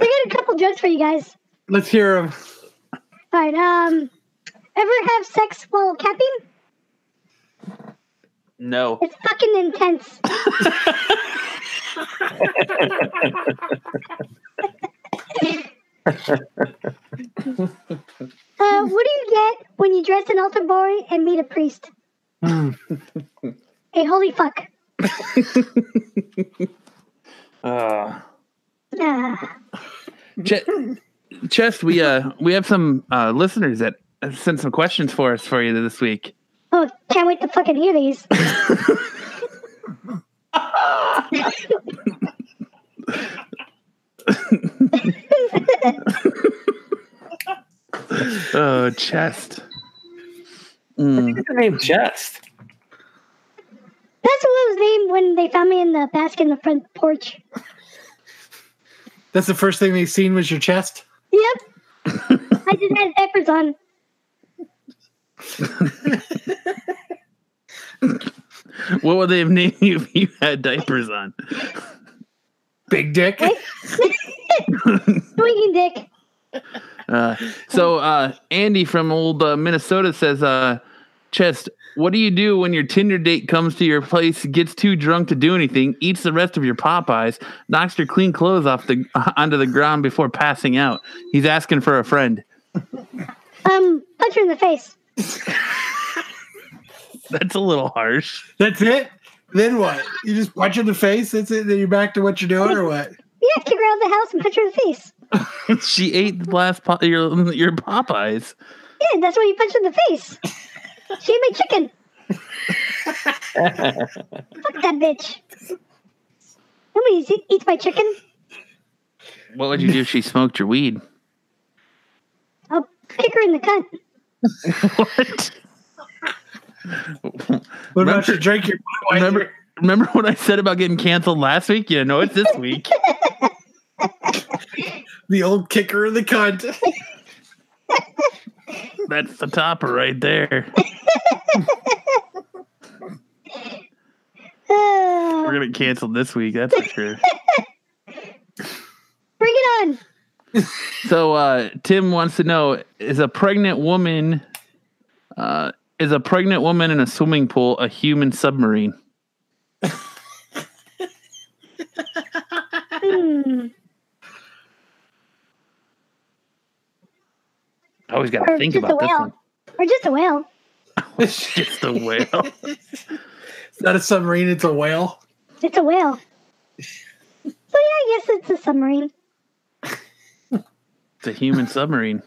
I got a couple jokes for you guys. Let's hear them. All right. Um, ever have sex while capping? No. It's fucking intense. Uh, what do you get when you dress an altar boy and meet a priest? Hmm. A holy fuck. Uh, Ah. Ch- Chest, we uh we have some uh listeners that have sent some questions for us for you this week. oh, can't wait to fucking hear these. Oh, Chest. Mm. what's your name? Chest. That's what I was named when they found me in the basket in the front porch. That's the first thing they seen was your chest. Yep. I just had diapers on. What would they have named you if you had diapers on? Big dick. Swinging dick. Uh, so uh, Andy from old uh, Minnesota says, uh, Chest, What do you do when your Tinder date comes to your place, gets too drunk to do anything, eats the rest of your Popeyes, knocks your clean clothes off the onto the ground before passing out? He's asking for a friend. Um, punch her in the face. That's a little harsh. That's it. Then what? You just punch in the face. That's it. Then you're back to what you're doing, or what? Yeah, kick her out of the house and punch her in the face. she ate the last po- your your Popeyes. Yeah, that's why you punch her in the face. She ate my chicken. Fuck that bitch. Nobody eats- eats my chicken. What would you do if she smoked your weed? I'll kick her in the cunt. what? What about Remember- you drink your Remember, remember what I said about getting canceled last week? Yeah, no, it's this week. the old kicker in the cunt? That's the topper right there. We're gonna cancel this week, that's for sure. bring it on. So uh, Tim wants to know: Is a pregnant woman, uh, is a pregnant woman in a swimming pool a human submarine? Hmm. I always got to think just a about this whale. one. Or just a whale. It's just a whale. It's not a submarine. It's a whale. It's a whale. So yeah, I guess it's a submarine. It's a human submarine.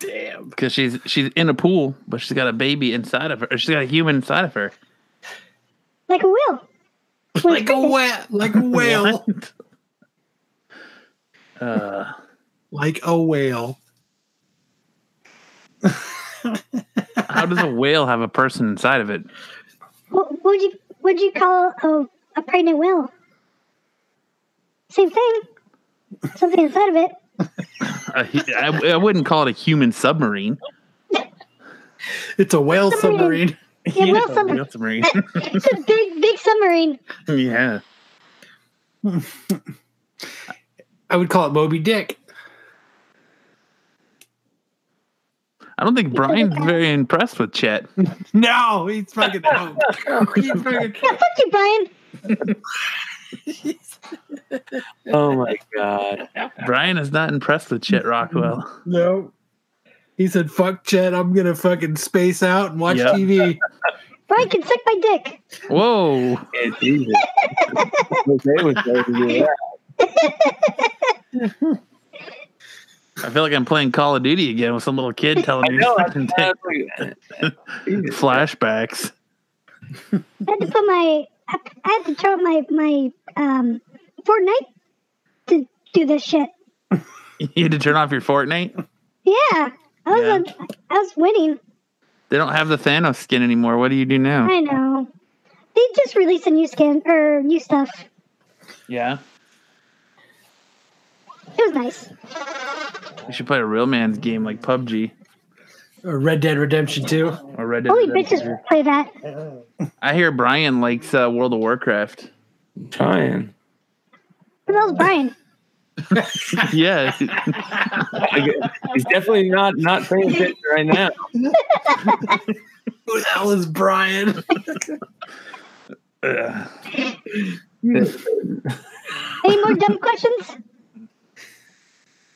Damn. Because she's she's in a pool, but she's got a baby inside of her. Or she's got a human inside of her. Like a whale. Like a whale. Like a whale. Uh, like a whale. how does a whale have a person inside of it? What what would you would you call a, a pregnant whale? Same thing. Something inside of it. Uh, a hu- I, I wouldn't call it a human submarine. It's a whale submarine. Yeah, whale a submarine. whale submarine. It's a big big submarine. yeah. I would call it Moby Dick. I don't think Brian's very impressed with Chest. No, he's fucking no. He's fucking Yeah, fuck you, Brian. Oh my god. Brian is not impressed with Chest Rockwell. no. He said, "Fuck Chet, I'm gonna fucking space out and watch Yep. TV." Brian can suck my dick. Whoa. It's easy. Jose was ready to do that. I feel like I'm playing Call of Duty again with some little kid telling me know. fucking that's- that's like- Jesus. flashbacks. I had to put my I I had to turn on my my um Fortnite to do this shit. You had to turn off your Fortnite? Yeah, I was Yeah. on- I was winning. They don't have the Thanos skin anymore. What do you do now? I know. They just released a new skin or new stuff. Yeah. It was nice. You should play a real man's game like PUBG Or Red Dead Redemption 2. or Red Dead Only Redemption. bitches play that. I hear Brian likes uh, World of Warcraft. Trying. Who knows Brian? yeah. I get- He's definitely not not paying attention right now. Who the hell is Brian? Ugh. Any more dumb questions?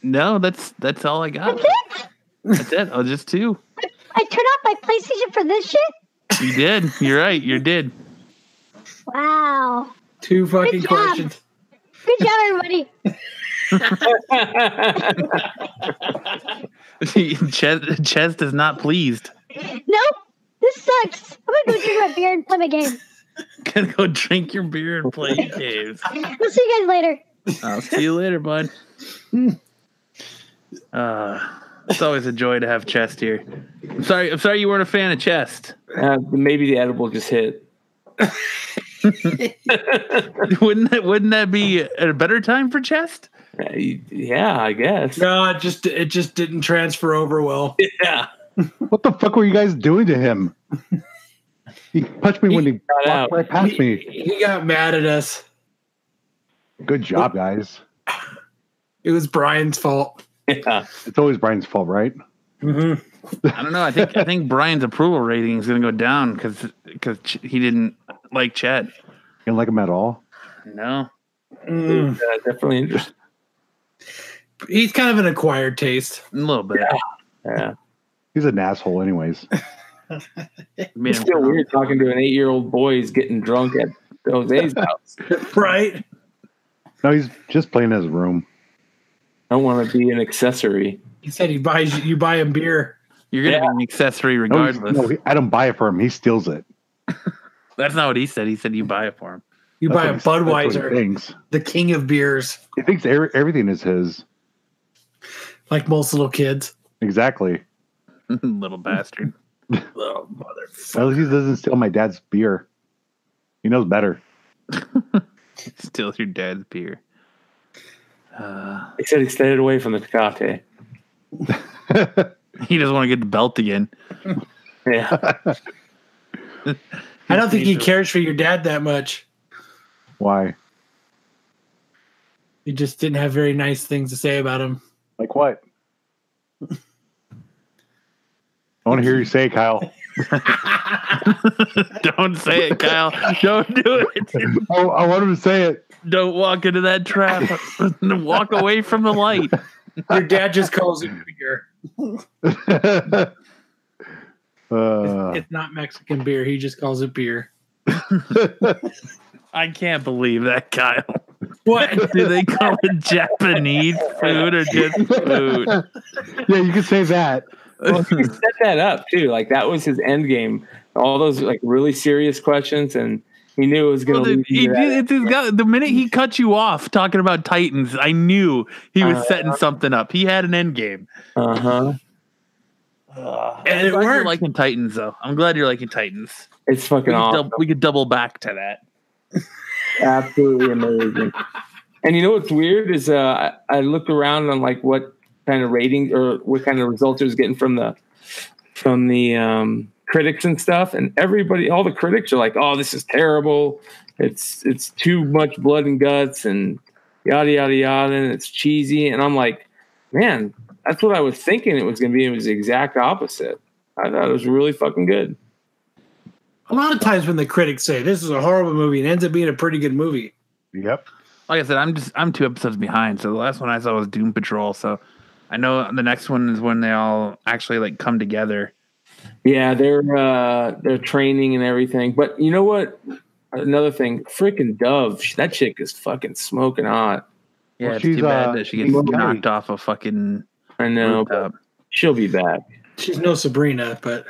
no, that's that's all I got. That's it? That's it. Oh, just two. I turned off my PlayStation for this shit? You did. You're right. You did. Wow. Two fucking Good questions. Good job, everybody. Chest, Chest is not pleased. Nope. This sucks. I'm gonna go drink my beer and play my game. Gonna go drink your beer and play games. We'll see you guys later. I'll see you later, bud. Uh, it's always a joy to have Chest here. I'm sorry. I'm sorry you weren't a fan of Chest. Uh, maybe the edible just hit. wouldn't that Wouldn't that be a better time for Chest? Uh, yeah, I guess. No, it just it just didn't transfer over well. Yeah. What the fuck were you guys doing to him? He punched me when he got out. walked right past me. He got mad at us. Good job, guys. It was Brian's fault. Yeah. It's always Brian's fault, right? Mm-hmm. I don't know. I think I think Brian's approval rating is going to go down because because he didn't like Chest. You don't like him at all? No, Mm. Uh, definitely interesting. He's kind of an acquired taste. a little bit. Yeah. He's an asshole, anyways. Made It's still come- weird talking to an eight year old boy who's getting drunk at Jose's house. Right? No, he's just playing his room. I don't want to be an accessory. He said he buys you, you buy him beer. You're going to Yeah. be an accessory regardless. no, he- I don't buy it for him. He steals it. That's not what he said. He said you buy it for him. You That's buy a he- that's what he Budweiser, thinks. the king of beers, He thinks everything is his. like most little kids. Exactly. Little bastard. Oh, motherfucker. At least he doesn't steal my dad's beer. He knows better. Steals your dad's beer. Uh, He said he stayed away from the Tecate. he doesn't want to get the belt again. Yeah. I don't think he cares for your dad that much. Why? He just didn't have very nice things to say about him. Like what? I want to hear you say, Kyle. Don't say it, Kyle. Don't do it. Oh, I want him to say it. Don't walk into that trap. walk away from the light. Your dad just calls it beer. uh, It's not Mexican beer. He just calls it beer. I can't believe that, Kyle. What? Do they call it Japanese food or just food? yeah, you can say that. Well, he set that up too. Like that was his end game. All those like really serious questions, and he knew it was going Well, to the, lead he, you to that. it's his guy, the minute he cut you off talking about Titans, I knew he was Uh, setting something up. He had an end game. Uh huh. And it I'm glad you're worked. liking Titans, though. I'm glad you're liking Titans. It's We fucking could, awesome. dub- we could double back to that. Absolutely amazing. And you know what's weird is uh, I I looked around on like what kind of rating or what kind of results it was getting from the from the um, critics and stuff, and everybody, all the critics are like, "Oh, this is terrible. It's it's too much blood and guts and yada yada yada, and it's cheesy." And I'm like, man, that's what I was thinking it was going to be. It was the exact opposite. I thought it was really fucking good. A lot of times when the critics say this is a horrible movie, it ends up being a pretty good movie. Yep. Like I said, I'm just I'm two episodes behind. So the last one I saw was Doom Patrol. So I know the next one is when they all actually like come together. Yeah, they're uh they're training and everything. But you know what? Another thing, freaking Dove, that chick is fucking smoking hot. Yeah, Well, it's she's, too bad uh, that she gets she's knocked off a fucking I know, but rooftop. she'll be back. She's no Sabrina, but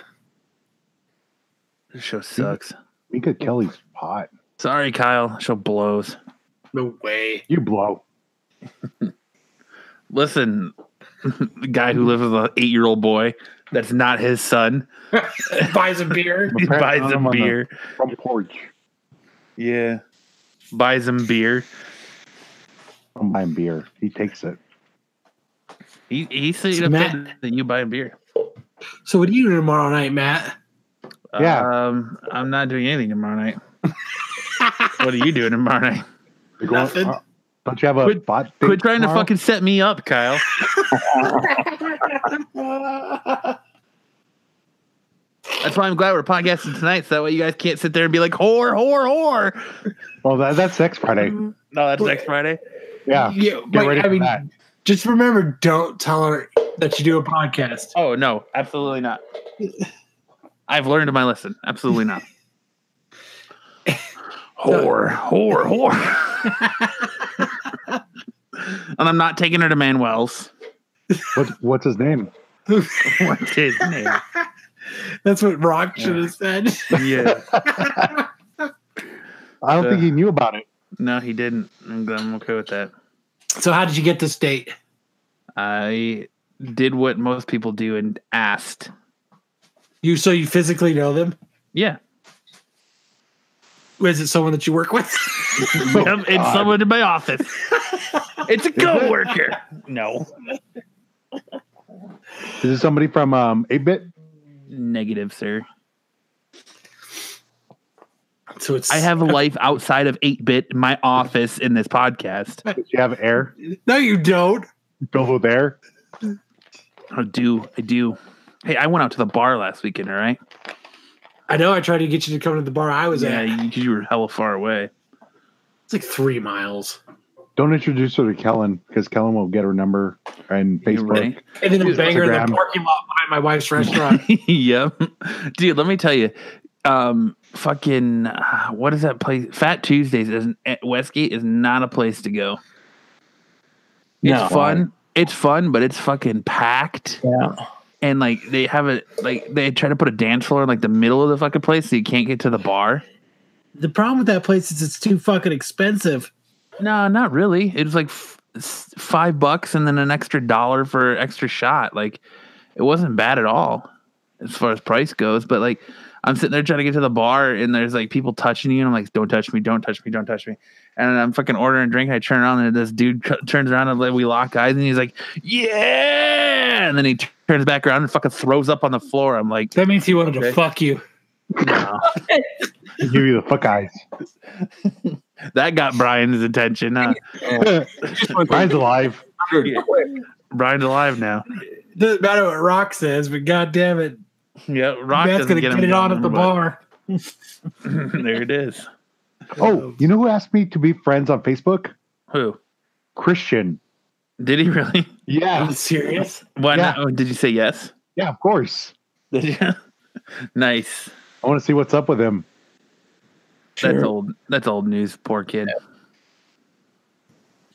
This show sucks. Minka Kelly's hot. Sorry, Kyle. Show blows. no way. You blow. Listen, the guy who lives with an eight year old boy that's not his son Buys a beer. he Apparently buys I'm him beer. From porch. Yeah. Buys him beer. I'm buying beer. He takes it. He he said So upset Matt- that you buy him beer. So what are you doing tomorrow night, Matt? Yeah. Um, I'm not doing anything tomorrow night. what are you doing tomorrow night? Going- Nothing. uh, don't you have a Quit- bot? date Quit trying to fucking set me up, Kyle. That's why I'm glad we're podcasting tonight, so that way you guys can't sit there and be like, whore, whore, whore. Well, that, that's next Friday. Mm-hmm. No, that's next Friday. Yeah. Yeah, Get but, ready I for mean, that. just remember, don't tell her that you do a podcast. Oh no, absolutely not. I've learned my lesson. Absolutely not. whore, whore, whore. and I'm not taking her to Manuel's. What's, what's his name? What's his name? That's what Rock should have said. Yeah. I don't Uh, think he knew about it. No, he didn't. I'm, I'm okay with that. So how did you get this date? I did what most people do and asked. You so you physically know them? Yeah. Is it someone that you work with? Yep, it's someone in my office. It's a coworker. No. Is it somebody from um, 8-Bit? Negative, sir. so it's I have a life outside of 8 bit, my office, in this podcast. Does you have air no, you don't. filled with air? I do. I do. Hey, I went out to the bar last weekend. All right. I know I tried to get you to come to the bar I was Yeah, at. Yeah, you, you were hella far away. It's like three miles. Don't introduce her to Kellen because Kellen will get her number and Facebook. right. And then a banger in the Instagram. parking lot behind my wife's restaurant. yep, dude. Let me tell you, um, fucking, uh, what is that place? Fat Tuesdays is at Westgate is not a place to go. It's No. fun. It's fun, but it's fucking packed. Yeah. And like they have a like they try to put a dance floor in like the middle of the fucking place, so you can't get to the bar. the problem with that place is it's too fucking expensive. No, not really. It was like f- s- five bucks and then an extra dollar for extra shot. Like it wasn't bad at all as far as price goes. But like I'm sitting there trying to get to the bar and there's like people touching you and I'm like, don't touch me, don't touch me, don't touch me. And I'm fucking ordering a drink. And I turn around and this dude c- turns around and we lock eyes and he's like, yeah. And then he t- turns back around and fucking throws up on the floor. I'm like, That means he wanted to fuck you. no. Give you the fuck eyes. that got Brian's attention. Huh? Brian's alive. Brian's alive now. Doesn't matter what Rock says, but god damn it, Yeah, Rock Matt's gonna get, get, it on at the bar. there it is. Oh, you know who asked me to be friends on Facebook? Who Christian. did he really? Are Yeah, you serious? Why Yeah. not? Oh, did you say yes? yeah, of course. Did you? nice. I want to see what's up with him. That's old. That's old news. Poor kid.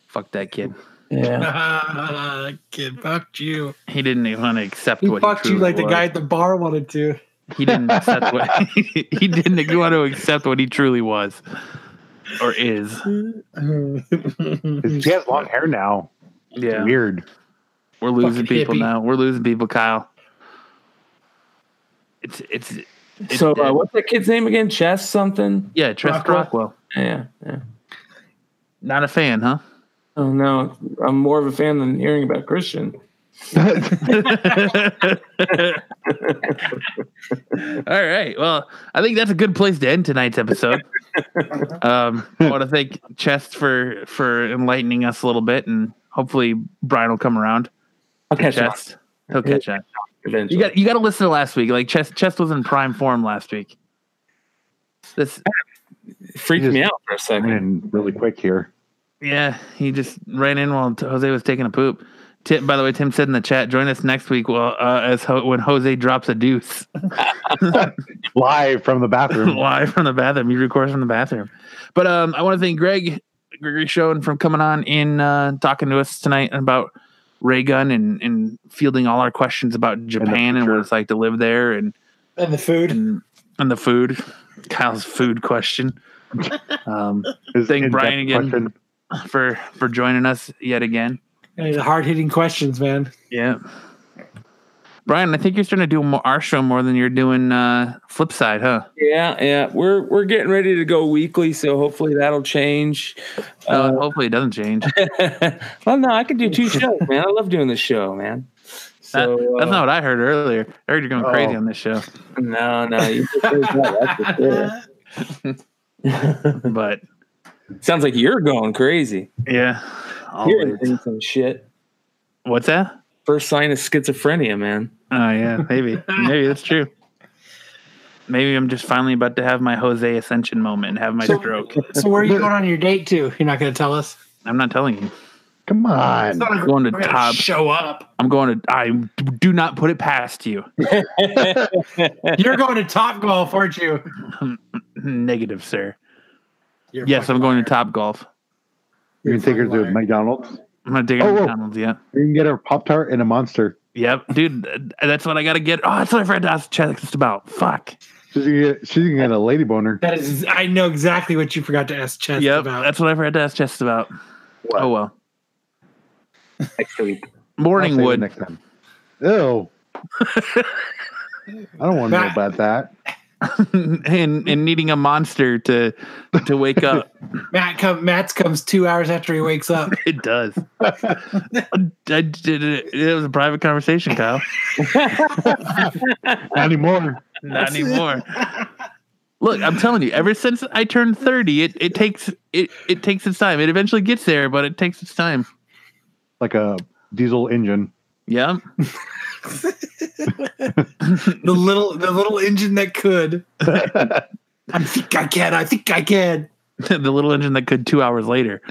Fuck that kid. Yeah. Kid fucked you. He didn't even want to accept He what fucked he you like the guy at the bar wanted to. He didn't accept what he didn't want to accept what he truly was or is. He has long hair now. It's Yeah, Weird. we're losing Fucking people hippie. now. We're losing people, Kyle. It's it's, it's So uh, what's that kid's name again? Chest something? yeah, Chest Rockwell? Rockwell. Yeah. Yeah. Not a fan, huh? Oh no, I'm more of a fan than hearing about Christian. All right. Well, I think that's a good place to end tonight's episode. Um, I want to thank Chest for for enlightening us a little bit, and hopefully Brian will come around. I'll catch up Chest, he'll catch on. Eventually. You got you got to listen to last week. Like Chest, Chest was in prime form last week. This, freaked You me out for a second. And really quick here. yeah, he just ran in while Jose was taking a poop. Tim, by the way, Tim said in the chat, join us next week. Well, uh, as ho- when Jose drops a deuce. Live from the bathroom. live from the bathroom. He records from the bathroom. But um, I want to thank Greg, Gregory Schoen, from coming on in uh, talking to us tonight about ray gun and, and fielding all our questions about Japan and what it's like to live there and And the food. and, and the food. Kyle's food question. Um, Thank in-depth Brian again. question. for for joining us yet again. Hey, the hard hitting questions, man. Yeah. Brian, I think you're starting to do more, our show more than you're doing uh, Flip Side, huh? Yeah, yeah. We're we're getting ready to go weekly, so hopefully that'll change. Uh, Uh, hopefully it doesn't change. well, no, I can do two shows, man. I love doing this show, man. That- So that's uh, not what I heard earlier. I heard you're going crazy Oh. on this show. no, no. You just heard that, that's for. But Sounds like you're going crazy. yeah. You're some shit. What's that? First sign of schizophrenia, man. Oh yeah, maybe. maybe that's true. Maybe I'm just finally about to have my Jose Ascension moment and have my So- stroke. So where are you going on your date to? You're not going to tell us. I'm not telling you. Come on. It's not like Going to we're gonna top. Show up. I'm going to. I do not put it past you. You're going to Top Golf, aren't you? Negative, sir. You're Yes, I'm going liar. to Top Golf. You can take her to McDonald's. I'm not taking Oh, whoa. McDonald's yet. You can get a Pop Tart and a monster. Yep, dude. That's what I got to get. Oh, that's what I forgot to ask Chest about. Fuck. She's gonna get, she's gonna get a lady boner. That is, I know exactly what you forgot to ask Chest Yep, about. that's what I forgot to ask Chest about. Oh well. Next week. Morning I'll wood. next time. Ew. I don't want to know about that. and and needing a monster to to wake up. Matt come, Matt's comes two hours after he wakes up. It does. I did it. It was a private conversation, Kyle. Not anymore. Not anymore. Look, I'm telling you, ever since I turned 30, it, it takes it it takes its time. It eventually gets there, but it takes its time. Like a diesel engine. Yeah. the little the little engine that could. I think I can. I think I can. the little engine that could two hours later.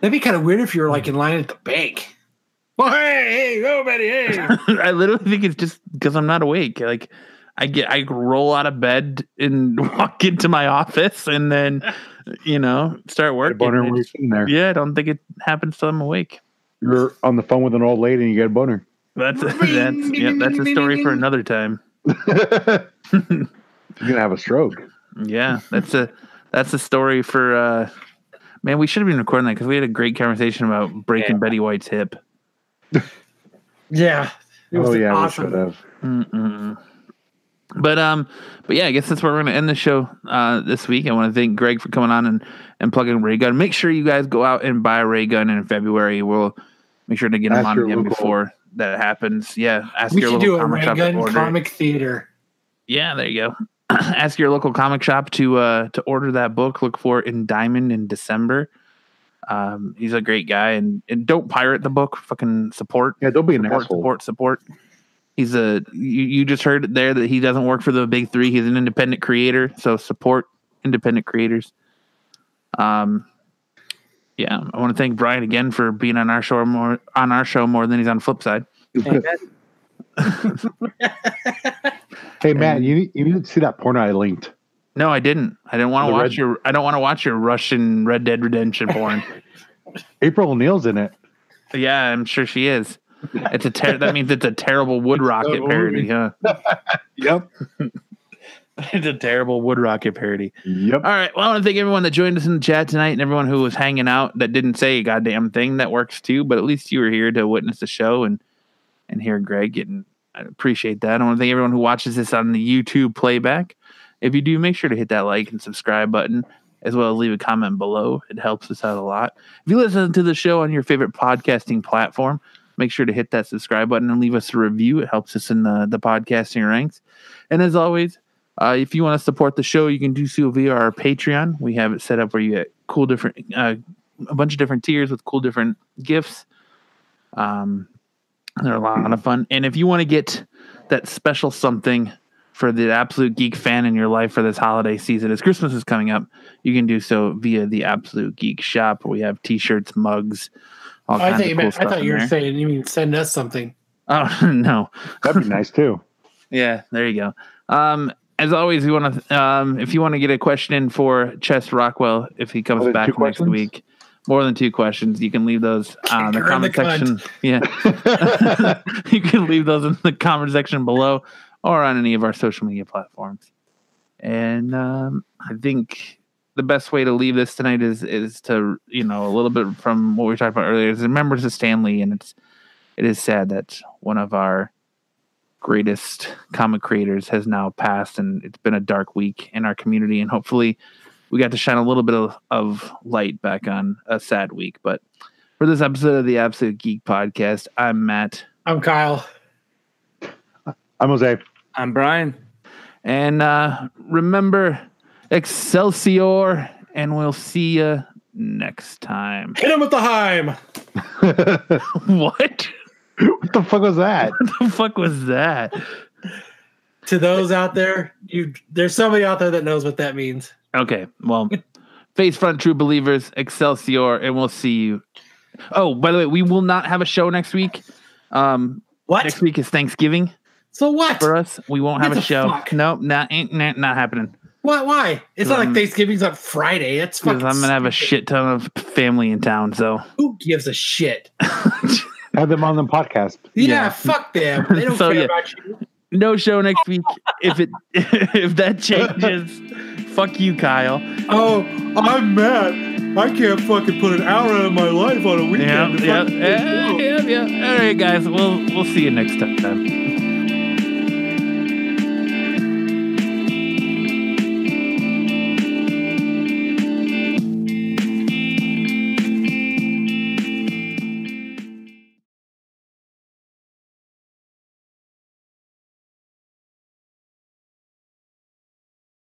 That'd be kind of weird if you were like in line at the bank. Well, hey, hey, nobody, hey. I literally think it's just because I'm not awake. Like I get, I roll out of bed and walk into my office, and then you know start working. boner It when you're just- there. yeah, I don't think it happens till I'm awake. You're on the phone with an old lady and you get a boner. That's that's yeah, that's a story for another time. You're gonna have a stroke. Yeah, that's a that's a story for. uh Man, we should have been recording that because we had a great conversation about breaking Yeah. Betty White's hip. Yeah. It was Oh yeah, awesome. we should have. Mm-mm. But um, but yeah, I guess that's where we're gonna end the show uh this week. I want to thank Greg for coming on and and plugging Ray Gun. Make sure you guys go out and buy a Ray Gun in February. We'll make sure to get them Ask on again local- before that happens. Yeah, ask We your should local do a comic shop to order. comic theater. Yeah, there you go. ask your local comic shop to uh to order that book. Look for it in Diamond in December. Um, he's a great guy, and, and don't pirate the book. Fucking support Yeah, don't be an support, asshole. support, support. He's a you, you just heard it there that he doesn't work for the big three. He's an independent creator, so support independent creators. Um, yeah, I want to thank Brian again for being on our show more on our show more than he's on Flipside. Hey Matt, you need, you need to see that porn I linked. No, I didn't. I didn't want to watch Red- your. I don't want to watch your Russian Red Dead Redemption porn. April O'Neil's in it. yeah, I'm sure she is. It's a ter- that means it's a terrible Wood Rocket parody, huh? Yep. it's a terrible Wood Rocket parody. Yep. All right. Well, I want to thank everyone that joined us in the chat tonight and everyone who was hanging out that didn't say a goddamn thing. That works too. But at least you were here to witness the show and and hear Greg. And I appreciate that. I want to thank everyone who watches this on the YouTube playback. If you do, make sure to hit that like and subscribe button, as well as leave a comment below. It helps us out a lot. If you listen to the show on your favorite podcasting platform, make sure to hit that subscribe button and leave us a review. It helps us in the, the podcasting ranks. And as always, uh, if you want to support the show, you can do so via our Patreon. We have it set up where you get cool different, uh, a bunch of different tiers with cool different gifts. Um, they're a lot of fun. And if you want to get that special something for the absolute geek fan in your life for this holiday season, as Christmas is coming up, you can do so via the Absolute Geek shop we have T-shirts, mugs, all I thought of you cool meant, I thought you were there. saying you mean send us something. Oh no, That'd be nice too. Yeah, there you go. Um, as always, we want to, um, if you want to get a question in for Chest Rockwell, if he comes back two next questions? week, more than two questions, you can leave those uh, in the Kick her in the comment section. Yeah, you can leave those in the comment section below or on any of our social media platforms. And um, I think the best way to leave this tonight is is to you know a little bit from what we talked about earlier is remember to Stan Lee, and it's it is sad that one of our greatest comic creators has now passed and it's been a dark week in our community and hopefully we got to shine a little bit of, of light back on a sad week but for this episode of the absolute geek podcast i'm matt I'm Kyle. I'm Jose. I'm Brian. and uh remember excelsior and we'll see you next time Hit him with the Heim. what what the fuck was that? What the fuck was that To those out there, you there's somebody out there that knows what that means. Okay, well, face front true believers, Excelsior, and we'll see you. Oh, by the way, we will not have a show next week. Um, What? next week is Thanksgiving So what? for us. We won't have What a the show. fuck? Nope, not ain't not, not happening. Why? Why? It's not Um, like Thanksgiving's on Friday. It's Because fucking. I'm gonna have a shit ton of family in town. So Who gives a shit? Have them on the podcast. Yeah, Yeah. fuck them. They don't So, care yeah. about you. no show next week. if it if that changes, fuck you, Kyle. Oh, I'm mad. I can't fucking put an hour out of my life on a weekend. to yeah, yeah, yeah, yeah. All right, guys. We'll we'll see you next time.